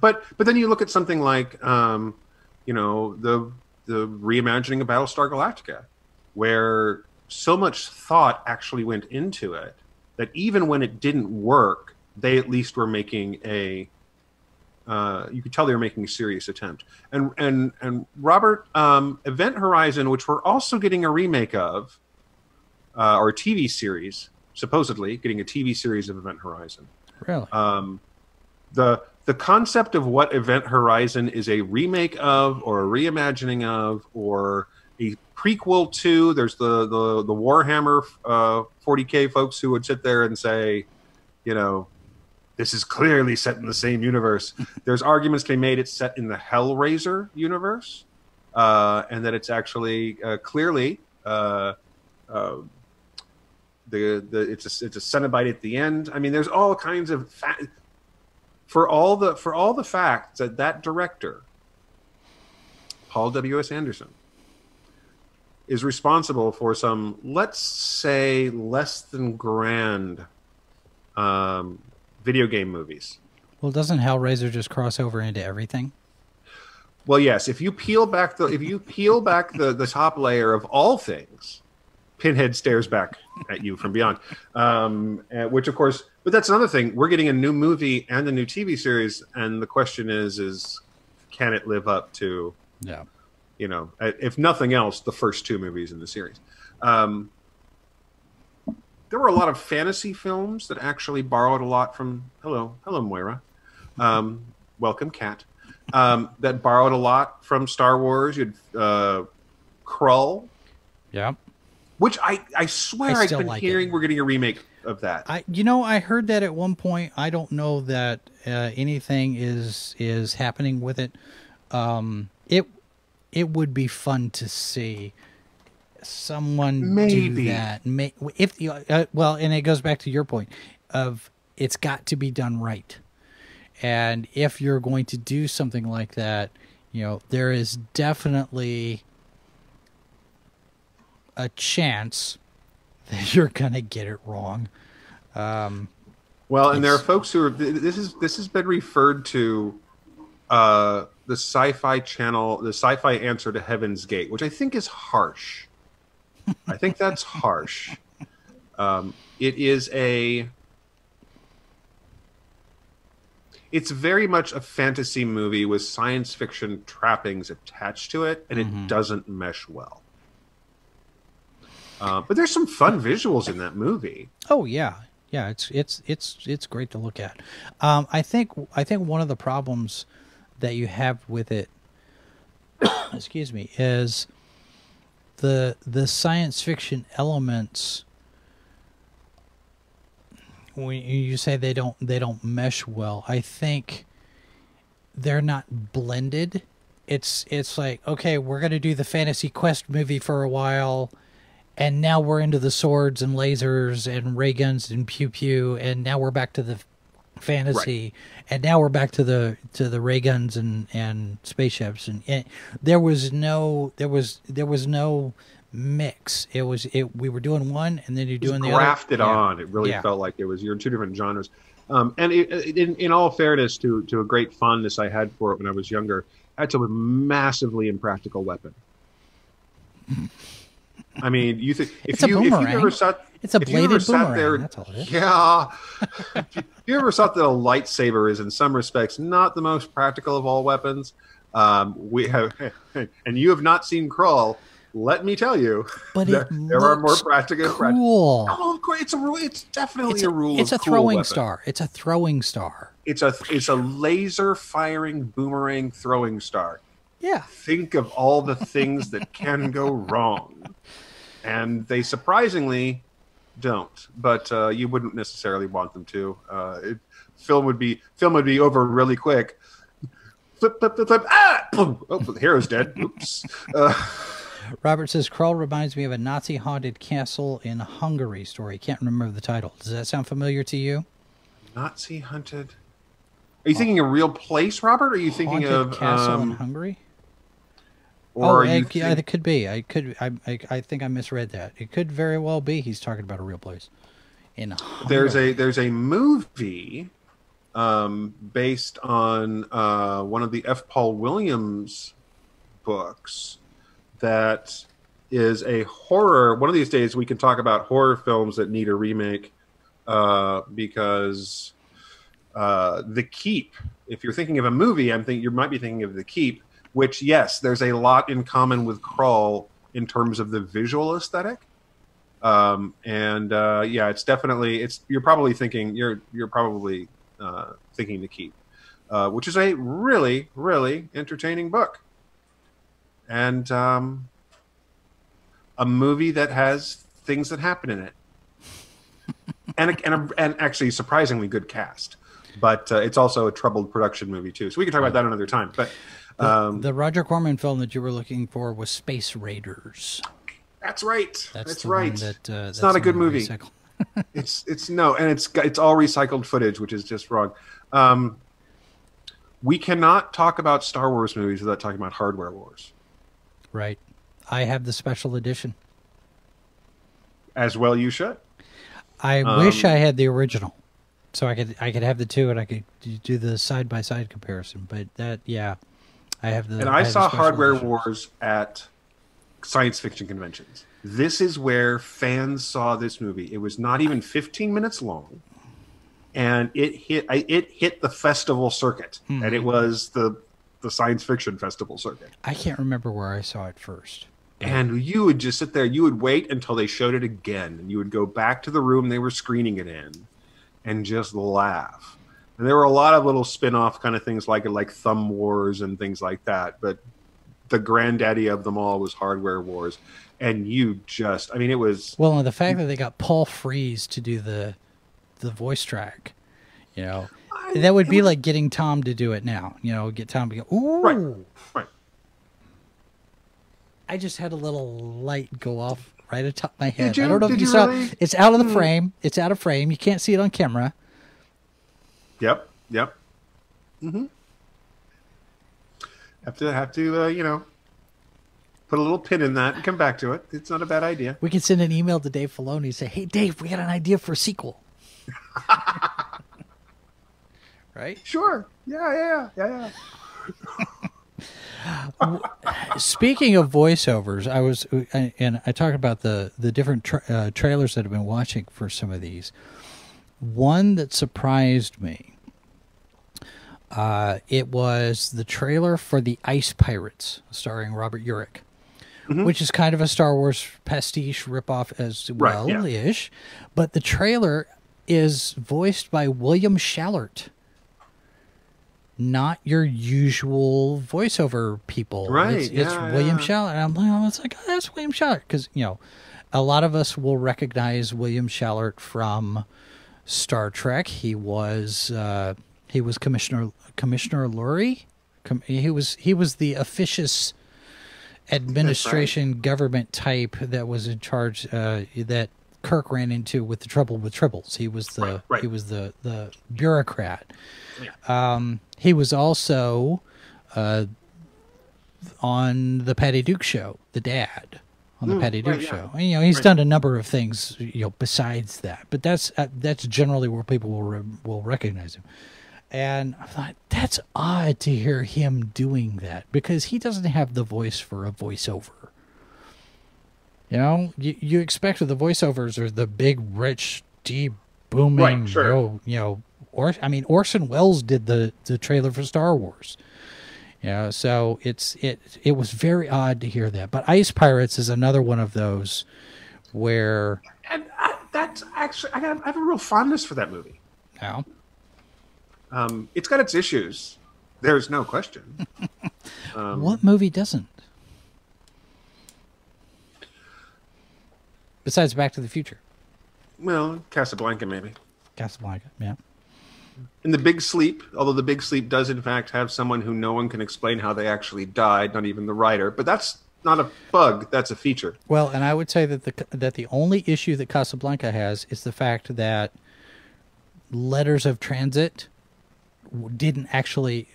But but then you look at something like um, you know the the reimagining of Battlestar Galactica, where so much thought actually went into it that even when it didn't work, they at least were making a uh, you could tell they were making a serious attempt. And and and Robert, um, Event Horizon, which we're also getting a remake of, uh, or a TV series, supposedly getting a TV series of Event Horizon Really? um, the the concept of what Event Horizon is a remake of, or a reimagining of, or a prequel to. There's the the the Warhammer uh, 40k folks who would sit there and say, you know, this is clearly set in the same universe. [laughs] There's arguments to be made it's set in the Hellraiser universe, uh, and that it's actually uh, clearly. Uh, uh, the the it's a it's a Cenobite at the end. I mean, there's all kinds of fa- for all the for all the facts that that director, Paul W S Anderson, is responsible for some let's say less than grand um, video game movies. well, doesn't Hellraiser just cross over into everything? Well, yes. If you peel back the if you peel back the the top layer of all things, Pinhead stares back at you from beyond. Um, uh, which, of course, but that's another thing. We're getting a new movie and a new TV series, and the question is, is can it live up to Yeah. You know, if nothing else, the first two movies in the series. Um, there were a lot of fantasy films that actually borrowed a lot from. Hello, hello, Moira. Um, welcome, Cat. Um, that borrowed a lot from Star Wars. You had uh, Krull, Yeah. which I I swear I I've been like hearing it. we're getting a remake of that. I you know I heard that at one point. I don't know that uh, anything is is happening with it. Um, it it would be fun to see someone Maybe. do that. May, if you- uh, well, and it goes back to your point of it's got to be done right. And if you're going to do something like that, you know there is definitely a chance [laughs] that you're gonna get it wrong. Um, Well, and there are folks who are. This is this has been referred to uh, the Sci-Fi Channel, the Sci-Fi answer to Heaven's Gate, which I think is harsh. I think that's [laughs] harsh. Um, it is a. It's very much a fantasy movie with science fiction trappings attached to it, and it doesn't mesh well. Uh, but there's some fun visuals in that movie. Oh yeah, yeah. It's it's it's it's great to look at. Um, I think I think one of the problems that you have with it, [coughs] excuse me, is the the science fiction elements. When you say they don't they don't mesh well, I think they're not blended. It's it's like okay, we're gonna do the fantasy quest movie for a while, and now we're into the swords and lasers and ray guns and pew pew, and now we're back to the fantasy, and now we're back to the to the ray guns and and spaceships, and it, there was no there was there was no mix. It was it we were doing one, and then you're doing the grafted other. Yeah. on. It really Yeah. felt like it was you're in two different genres. Um, and it, it- in, in all fairness to to a great fondness I had for it when I was younger, that's a massively impractical weapon. I mean, you think if It's you if you ever sat It's a if you ever bladed boomerang, there, that's all it is. yeah. [laughs] if you ever thought that a lightsaber is in some respects not the most practical of all weapons, um, we have, [laughs] and you have not seen Krull. Let me tell you, But [laughs] there, it there are more practical. practical Cool. Oh, of course, it's a rule. It's definitely It's a, a, rule. it's a cool throwing weapon. star. It's a throwing star. It's a it's a laser firing boomerang throwing star. Yeah. Think of all the things that can go wrong, and they surprisingly don't. But uh, you wouldn't necessarily want them to. Uh, it, film would be film would be over really quick. Flip, flip, flip, flip. Ah! Boom. Oh, the hero's dead. Oops. Uh, Robert says Krull reminds me of a Nazi haunted castle in Hungary story. Can't remember the title. Does that sound familiar to you? Nazi hunted. Are you thinking a real place, Robert? Or are you thinking haunted of castle in um, Hungary? Or oh, are you it, yeah, think- it could be. I could. I, I. I think I misread that. It could very well be. He's talking about a real place. In there's a there's a movie um, based on uh, one of the F. Paul Williams books that is a horror. One of these days, we can talk about horror films that need a remake uh, because uh, The Keep. If you're thinking of a movie, I'm thinking you might be thinking of The Keep. Which, yes, there's a lot in common with Krull in terms of the visual aesthetic um, and uh, yeah, it's definitely it's. You're probably thinking you're you're probably uh, thinking the keep, uh, which is a really really entertaining book, and um, a movie that has things that happen in it, and a, and a, and actually surprisingly good cast. But uh, it's also a troubled production movie too, so we can talk about that another time. But um, the Roger Corman film that you were looking for was Space Raiders. that's right. That's, That's, right. That, uh, it's that's not a good movie. [laughs] it's it's no, and it's it's all recycled footage, which is just wrong. Um, we cannot talk about Star Wars movies without talking about Hardware Wars, Right. I have the special edition. as well. You should. I wish Um, I had the original, so I could I could have the two and I could do the side by side comparison. But that, yeah, I have the. And I the saw Hardware edition. Wars at science fiction conventions. This is where fans saw this movie. It was not even 15 minutes long, and it hit I, it hit the festival circuit, Hmm. and it was the the science fiction festival circuit. I can't remember where I saw it first. And you would just sit there. You would wait until they showed it again, and you would go back to the room they were screening it in, and just laugh. And there were a lot of little spin-off kind of things like like Thumb Wars and things like that. But the granddaddy of them all was Hardware Wars, and you just—I mean, it was Well, and the fact that they got Paul Frees to do the the voice track, you know, that would be like getting Tom to do it now. You know, get Tom to go, ooh. right, right. I just had a little light go off right atop my head. you? I don't know if you, you saw. really? It's out of the hmm. frame. It's out of frame. You can't see it on camera. Yep, yep. Mm-hmm. Have to have to uh, you know put a little pin in that and come back to it. It's not a bad idea. We can send an email to Dave Filoni and say, "Hey, Dave, we got an idea for a sequel." [laughs] right? Sure. Yeah, yeah, yeah, yeah. Speaking of voiceovers, I was and I talked about the the different tra- uh, trailers that I've been watching for some of these. One that surprised me. Uh, it was the trailer for the Ice Pirates, starring Robert Urich, which is kind of a Star Wars pastiche ripoff as Right, well yeah. ish. But the trailer is voiced by William Schallert not your usual voiceover people. Right, It's, it's yeah, William yeah. Schallert. And I'm like, oh, it's like, oh, that's William Schallert. Because, you know, a lot of us will recognize William Schallert from Star Trek. He was uh, he was Commissioner Commissioner Lurie. Com- he was he was the officious administration government type that was in charge uh, that Kirk ran into with the trouble with tribbles. He was the Right, right. he was the the bureaucrat. Um, he was also uh, on the Patty Duke show, the dad on the Patty Duke right, yeah. show. And, you know, he's Right. done a number of things, you know, besides that. But that's uh, that's generally where people will re- will recognize him. And I thought that's odd to hear him doing that because he doesn't have the voice for a voiceover. You know, you, you expect the voiceovers are the big, rich, deep, booming. Right, sure. You know, you know or I mean, Orson Welles did the the trailer for Star Wars. You know, so it's it it was very odd to hear that. But Ice Pirates is another one of those where And I, that's actually I, got, I have a real fondness for that movie. know, Um, it's got its issues. There's no question. Um, [laughs] what movie doesn't? Besides Back to the Future, Well, Casablanca maybe. Casablanca, yeah. In the Big Sleep, although the Big Sleep does in fact have someone who no one can explain how they actually died, not even the writer. But that's not a bug. That's a feature. Well, and I would say that the that the only issue that Casablanca has is the fact that letters of transit didn't actually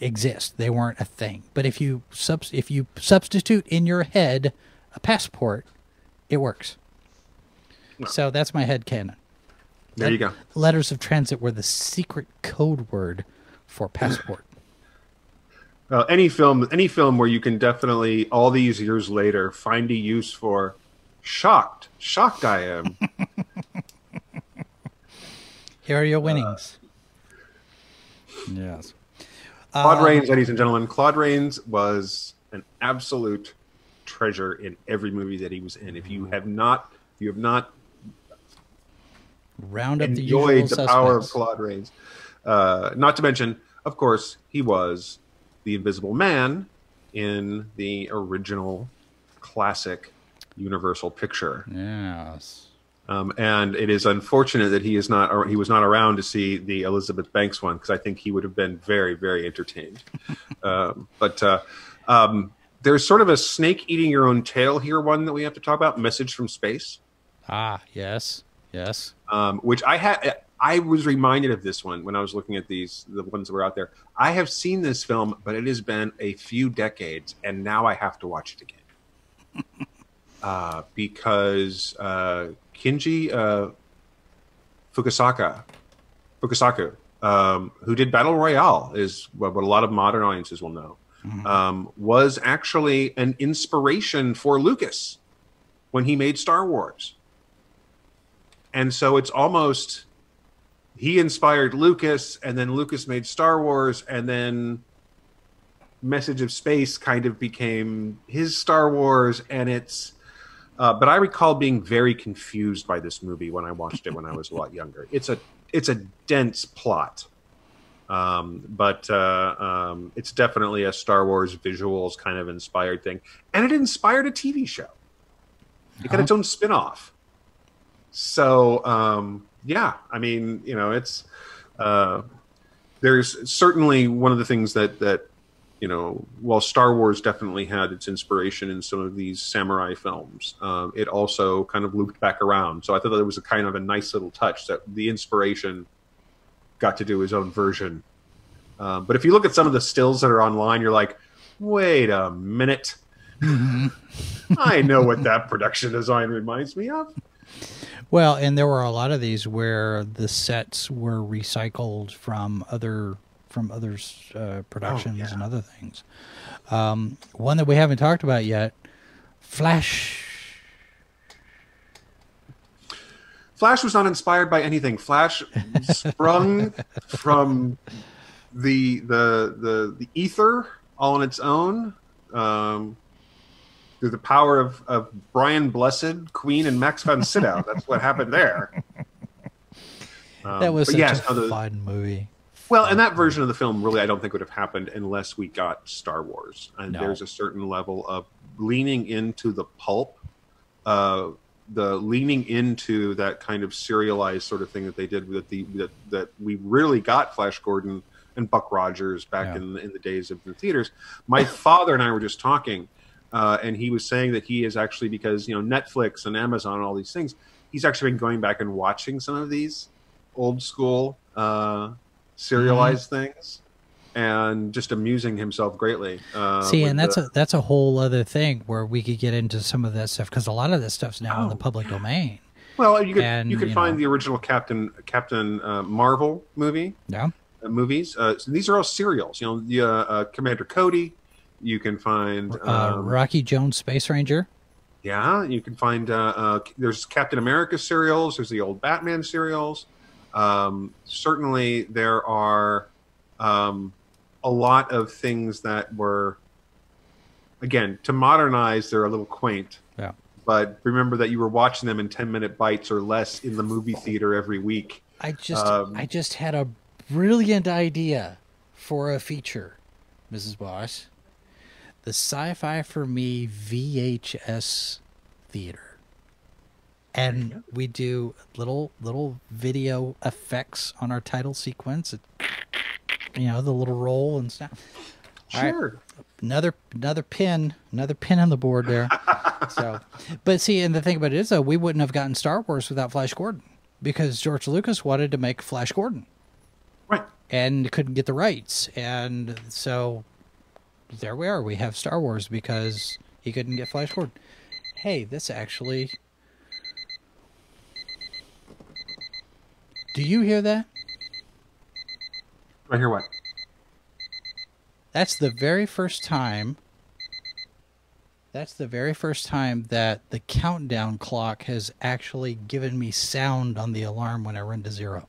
exist. They weren't a thing. But if you subs- if you substitute in your head a passport, it works. So that's my head canon. There you go. Letters of transit were the secret code word for [clears throat] passport. Well, any film, any film where you can definitely, all these years later, find a use for shocked, shocked I am. [laughs] Here are your uh, winnings. yes. Claude um, Rains, ladies and gentlemen, Claude Rains was an absolute treasure in every movie that he was in. If you mm-hmm. have not, if you have not Round up the enjoyed the power of. Claude Rains, uh, not to mention, of course, he was the Invisible Man in the original classic Universal picture. Yes. Um, and it is unfortunate that he is not or he was not around to see the Elizabeth Banks one because I think he would have been very very entertained. [laughs] um, but uh, um, there's sort of a snake eating your own tail here. One that we have to talk about: Message from Space, Ah, yes. Yes. Um, which I had. I was reminded of this one when I was looking at these the ones that were out there. I have seen this film, but it has been a few decades, and now I have to watch it again. [laughs] uh, because uh, Kinji uh, Fukusaka, Fukusaku, um, who did Battle Royale, is what, what a lot of modern audiences will know, um, was actually an inspiration for Lucas when he made Star Wars. And so it's almost he inspired Lucas, and then Lucas made Star Wars, and then Message of Space kind of became his Star Wars, and it's. Uh, but I recall being very confused by this movie when I watched it when I was a lot younger. It's a it's a dense plot, um, but uh, um, it's definitely a Star Wars visuals kind of inspired thing, and it inspired a TV show. It got its own spin off. So um, yeah, I mean, you know, it's uh, there's certainly one of the things that that you know, while Star Wars definitely had its inspiration in some of these samurai films, um, it also kind of looped back around. So I thought that it was a kind of a nice little touch that the inspiration got to do his own version. Um, but if you look at some of the stills that are online, you're like, wait a minute. [laughs] I know what that production design reminds me of. Well, and there were a lot of these where the sets were recycled from other from other uh, productions yeah. and other things. Um, one that we haven't talked about yet, Flash. Flash was not inspired by anything. Flash sprung [laughs] from the the the the ether all on its own um, through the power of, of Brian Blessed, Queen, and Max von Sydow. [laughs] That's what happened there. Um, That was such yes, a no, the- fun movie. well, and that version of the film really, I don't think would have happened unless we got Star Wars. And No. there's a certain level of leaning into the pulp, uh, the leaning into that kind of serialized sort of thing that they did with the that, that we really got Flash Gordon and Buck Rogers back Yeah. in in the days of the theaters. My father and I were just talking, uh, and he was saying that he is actually because you know Netflix and Amazon and all these things. He's actually been going back and watching some of these old school uh, serialized Mm-hmm. things and just amusing himself greatly. Uh, See, and that's the- a that's a whole other thing where we could get into some of that stuff because a lot of this stuff's now in the Oh. public domain. well, you could and, you could you find know. the original Captain Captain uh, Marvel movie Yeah. uh, movies. Uh, so these are all serials. You know, the uh, uh, Commander Cody. You can find Uh, um, Rocky Jones Space Ranger. Yeah, you can find uh, uh, there's Captain America serials. There's the old Batman serials. Um, certainly, there are um, a lot of things that were, again, to modernize. They're a little quaint, Yeah. but remember that you were watching them in ten minute bites or less in the movie theater every week. I just Um, I just had a brilliant idea for a feature, Mrs. Boss. The Sci-Fi for Me VHS theater. And we do little little video effects on our title sequence. You know, the little roll and stuff. All right. Sure. another another pin, another pin on the board there. [laughs] so, but see, and the thing about it is, though, we wouldn't have gotten Star Wars without Flash Gordon because George Lucas wanted to make Flash Gordon Right. and couldn't get the rights, and so there we are. We have Star Wars because he couldn't get Flash Gordon. Hey, this actually. Do you hear that? Do I hear what? That's the very first time. That's the very first time that the countdown clock has actually given me sound on the alarm when I run to zero.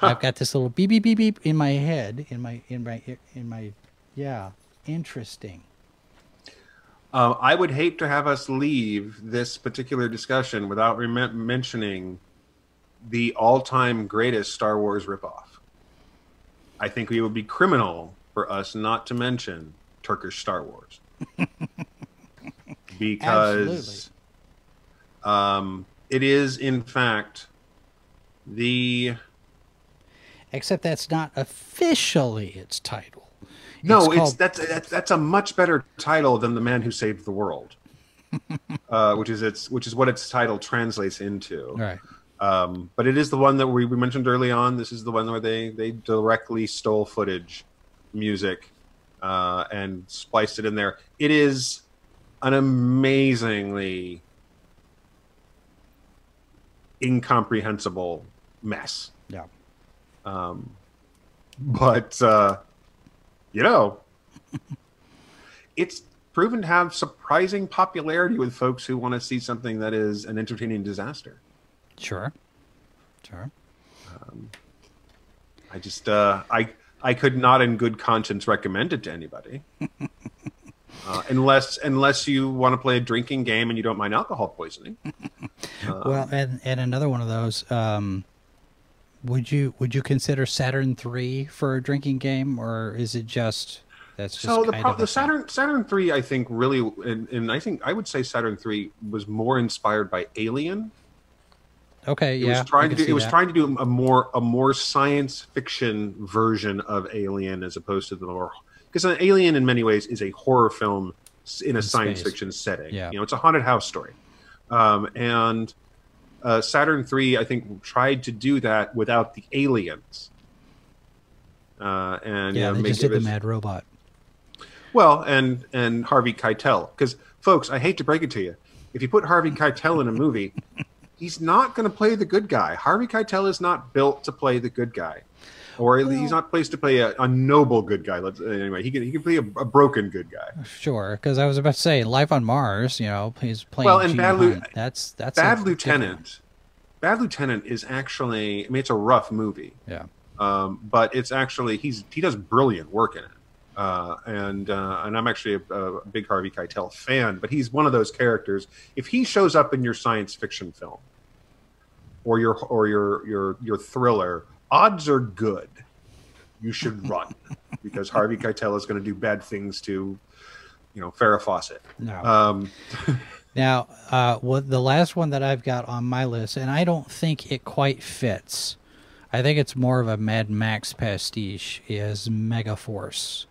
I've got this little beep beep beep beep in my head, in my in my in my yeah, interesting. Uh, I would hate to have us leave this particular discussion without rem- mentioning the all-time greatest Star Wars ripoff. I think it would be criminal for us not to mention Turkish Star Wars [laughs] because um, it is, in fact, the Except that's not officially its title. No. It's, called- that's, that's that's a much better title than the Man Who Saved the World, [laughs] uh, which is its which is what its title translates into. right. Um, but it is the one that we, we mentioned early on. This is the one where they they directly stole footage, music, uh, and spliced it in there. It is an amazingly incomprehensible mess. Yeah. Um, but uh, you know, it's proven to have surprising popularity with folks who want to see something that is an entertaining disaster. Sure. Sure. I just uh, I I could not in good conscience recommend it to anybody. [laughs] Uh, unless unless you want to play a drinking game and you don't mind alcohol poisoning. [laughs] well, and and another one of those. Um, would you would you consider Saturn three for a drinking game, or is it just that's just So the kind pro- the? Saturn Saturn three I think really and, and I think I would say Saturn three was more inspired by Alien. Okay, It yeah, was trying to do it was trying to do a more a more science fiction version of Alien as opposed to the more because an Alien in many ways is a horror film in a In science space. fiction setting. Yeah. You know, it's a haunted house story. Um, and uh, Saturn three, I think, tried to do that without the aliens. Uh, and Yeah, you know, they just did the Mad Robot. well, and and Harvey Keitel, because folks, I hate to break it to you, if you put Harvey Keitel in a movie, [laughs] he's not going to play the good guy. Harvey Keitel is not built to play the good guy, or he's not placed to play a, a noble good guy. Let's anyway, he can he can play a, a broken good guy. Sure, because I was about to say Life on Mars. You know, he's playing. Well, and Gene Bad Hunt. That's that's Bad different Lieutenant, Bad Lieutenant is actually I mean it's a rough movie. Yeah. um, but it's actually he's he does brilliant work in it. Uh, and uh, and I'm actually a, a big Harvey Keitel fan, but he's one of those characters. If he shows up in your science fiction film, or your or your your your thriller, odds are good you should run [laughs] because Harvey Keitel is going to do bad things to, you know, Farrah Fawcett. No. Um, [laughs] Now, uh, what the last one that I've got on my list, and I don't think it quite fits. I think it's more of a Mad Max pastiche. Is Megaforce,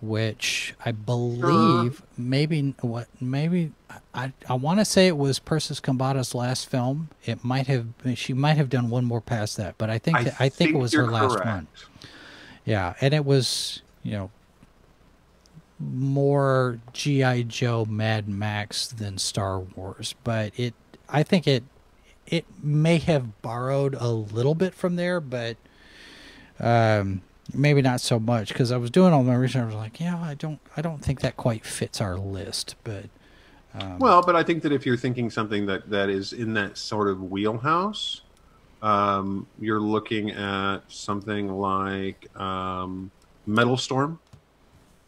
which I believe maybe what maybe I I want to say it was Persis Khambatta's last film. It might have she might have done one more past that, but I think that, I think, it was her last correct. one. Yeah, and it was you know more GI Joe Mad Max than Star Wars, but it I think it it may have borrowed a little bit from there, but um maybe not so much because I was doing all my research. I was like, yeah, I don't I don't think that quite fits our list, but um, Well, but I think that if you're thinking something that, that is in that sort of wheelhouse, um, you're looking at something like um, Metal Storm,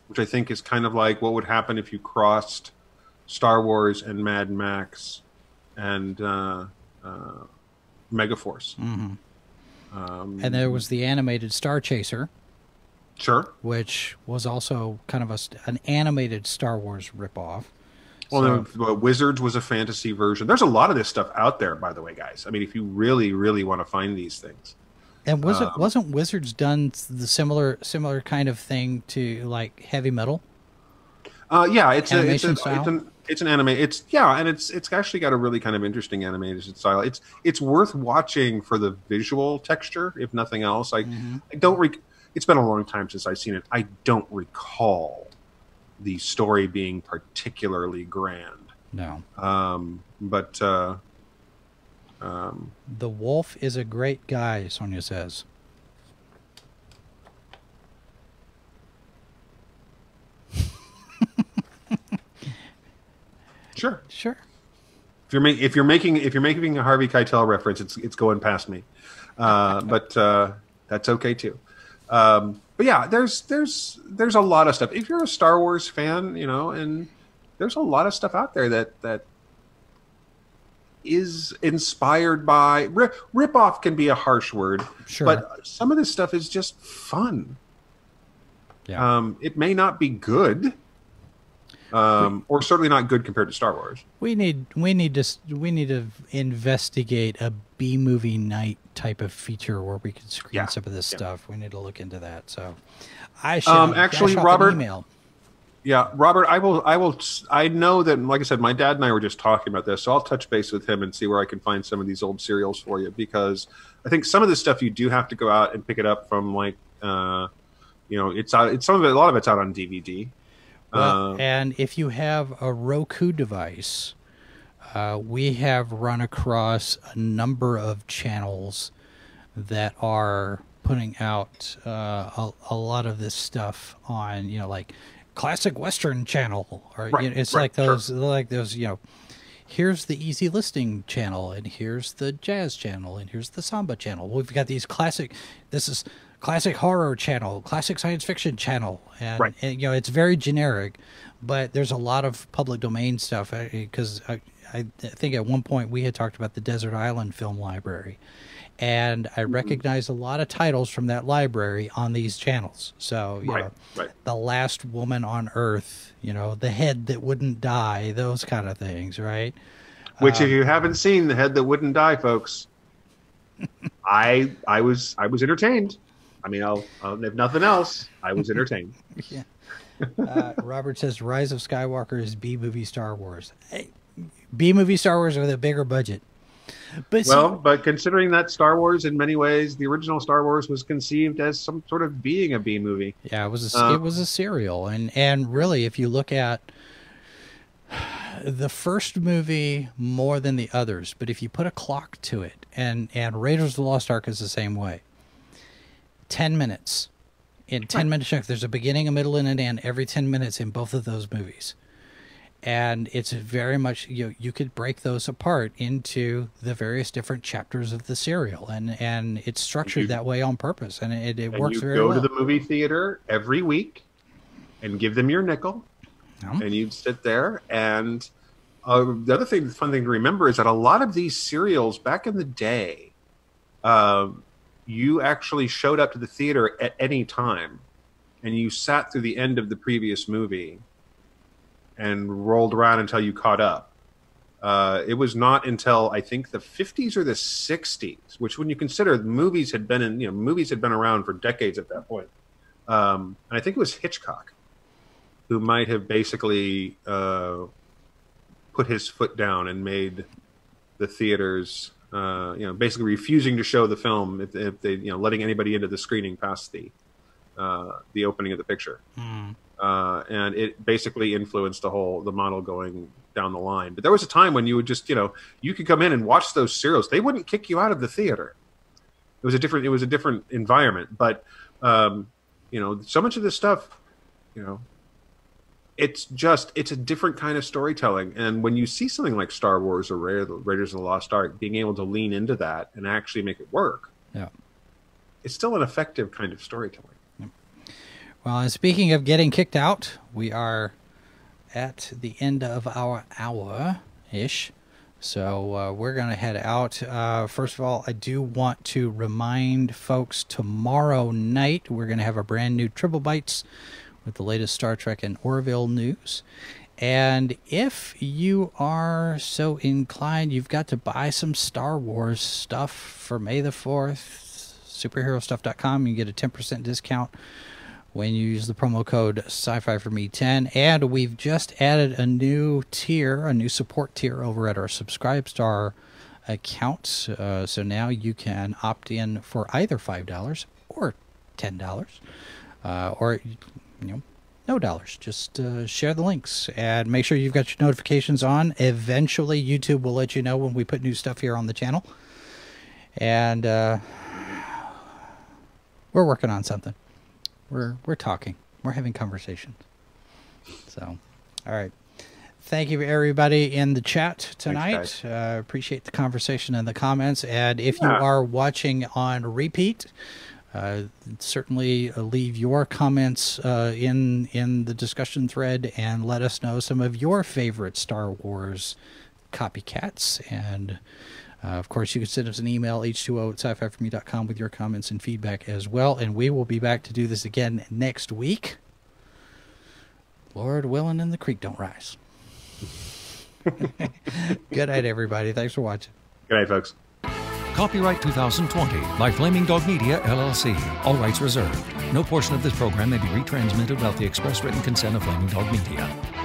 which I think is kind of like what would happen if you crossed Star Wars and Mad Max and uh, uh, Megaforce. mhm. Um, and there was the animated Star Chaser, sure. which was also kind of a an animated Star Wars ripoff. Well, So- the, Wizards was a fantasy version. There's a lot of this stuff out there, by the way, guys. I mean, if you really, really want to find these things, And was Um, it wasn't Wizards done the similar similar kind of thing to like heavy metal? Uh, yeah, it's a, it's, Animation a, it's an it's an anime. It's yeah, and it's it's actually got a really kind of interesting animated style. It's it's worth watching for the visual texture, if nothing else. I I don't. Rec- it's been a long time since I've seen it. I don't recall the story being particularly grand. No. Um, but uh, um, The wolf is a great guy, Sonia says. Sure, Sure. if you're ma- if you're making if you're making a Harvey Keitel reference, it's it's going past me. Uh, [laughs] but uh, that's okay too. Um, but yeah, there's there's there's a lot of stuff. If you're a Star Wars fan, you know, and there's a lot of stuff out there that that is inspired by rip, rip off can be a harsh word, Sure. but some of this stuff is just fun. Yeah. Um, it may not be good, um, or certainly not good compared to Star Wars. we need we need to we need to investigate a B movie night type of feature where we can screen Yeah. some of this Yeah. stuff. We need to look into that. So, I should Um, actually, Robert- email. Yeah, Robert, I will. I will. I know that, like I said, my dad and I were just talking about this, so I'll touch base with him and see where I can find some of these old serials for you because I think some of this stuff you do have to go out and pick it up from, like, uh, you know, it's out. It's some of it. A lot of it's out on DVD. Well, Uh, and if you have a Roku device, uh, we have run across a number of channels that are putting out uh, a, a lot of this stuff on, you know, like classic Western channel, or Right, you know, it's right, like sure. those, like those, you know. Here's the easy listening channel, and here's the jazz channel, and here's the samba channel. We've got these classic. This is classic horror channel, classic science fiction channel, and, Right. and you know it's very generic, but there's a lot of public domain stuff uh, because uh, I, I think at one point we had talked about the Desert Island Film Library, and I Mm-hmm. a lot of titles from that library on these channels. So you Right, know, right. the last woman on Earth, you know, the head that wouldn't die, those kind of things, right? which, uh, if you haven't seen the head that wouldn't die, folks, [laughs] I I was I was entertained. I mean, I'll, I'll if nothing else, I was entertained. [laughs] Yeah. Uh, Robert says Rise of Skywalker is B movie Star Wars. B movie Star Wars with a bigger budget. But see- Well, but considering that Star Wars, in many ways, the original Star Wars was conceived as some sort of being a B movie. yeah, it was a, uh, it was a serial, and and really, if you look at the first movie more than the others, but if you put a clock to it, and and Raiders of the Lost Ark is the same way. Ten minutes. In ten minute chunks, there's a beginning, a middle, and an end every ten minutes in both of those movies. And it's very much you know, you could break those apart into the various different chapters of the serial. And and it's structured You- that way on purpose. And it, it And works you very go well. to the movie theater every week and give them your nickel, and you'd sit there. And uh, the other thing, the fun thing to remember is that a lot of these serials back in the day, um, you actually showed up to the theater at any time, and you sat through the end of the previous movie and rolled around until you caught up. Uh, it was not until I think the 50s or the 60s, which when you consider movies had been in, you know, movies had been around for decades at that point. Um, and I think it was Hitchcock who might have basically uh, put his foot down and made the theaters, uh, you know, basically refusing to show the film if, if they, you know, letting anybody into the screening past the uh, the opening of the picture Mm. Uh, and it basically influenced the whole the model going down the line. But there was a time when you would just you know you could come in and watch those serials; they wouldn't kick you out of the theater. It was a different it was a different environment, but um, you know so much of this stuff, you know. It's just it's a different kind of storytelling, and when you see something like Star Wars or Ra- Raiders of the Lost Ark, being able to lean into that and actually make it work, yeah it's still an effective kind of storytelling. Well and speaking of getting kicked out we are at the end of our hour ish so uh, we're going to head out. Uh, first of all, I do want to remind folks tomorrow night we're going to have a brand new Triple Bites with the latest Star Trek and Orville news. And if you are so inclined, you've got to buy some Star Wars stuff for May the 4th, superherostuff.com. You get a 10% discount when you use the promo code sci-fi for me 10 and we've just added a new tier a new support tier over at our subscribestar account uh, so now you can opt in for either $5 or $10 uh, or you know no dollars. Just uh, share the links and make sure you've got your notifications on. Eventually youtube will let you know when we put new stuff here on the channel. And uh, we're working on something we're we're talking. We're having conversations. So, all right. Thank you everybody in the chat tonight. Thanks, uh, appreciate the conversation and the comments. And if you are watching on repeat, uh, certainly leave your comments uh, in in the discussion thread and let us know some of your favorite Star Wars copycats. And uh, of course, you can send us an email, h2o at sci-fi for me.com with your comments and feedback as well. And we will be back to do this again next week. Lord willing and the creek don't rise. [laughs] Good night, everybody. Thanks for watching. Good night, folks. Copyright 2020 by Flaming Dog Media, LLC. All rights reserved. No portion of this program may be retransmitted without the express written consent of Flaming Dog Media.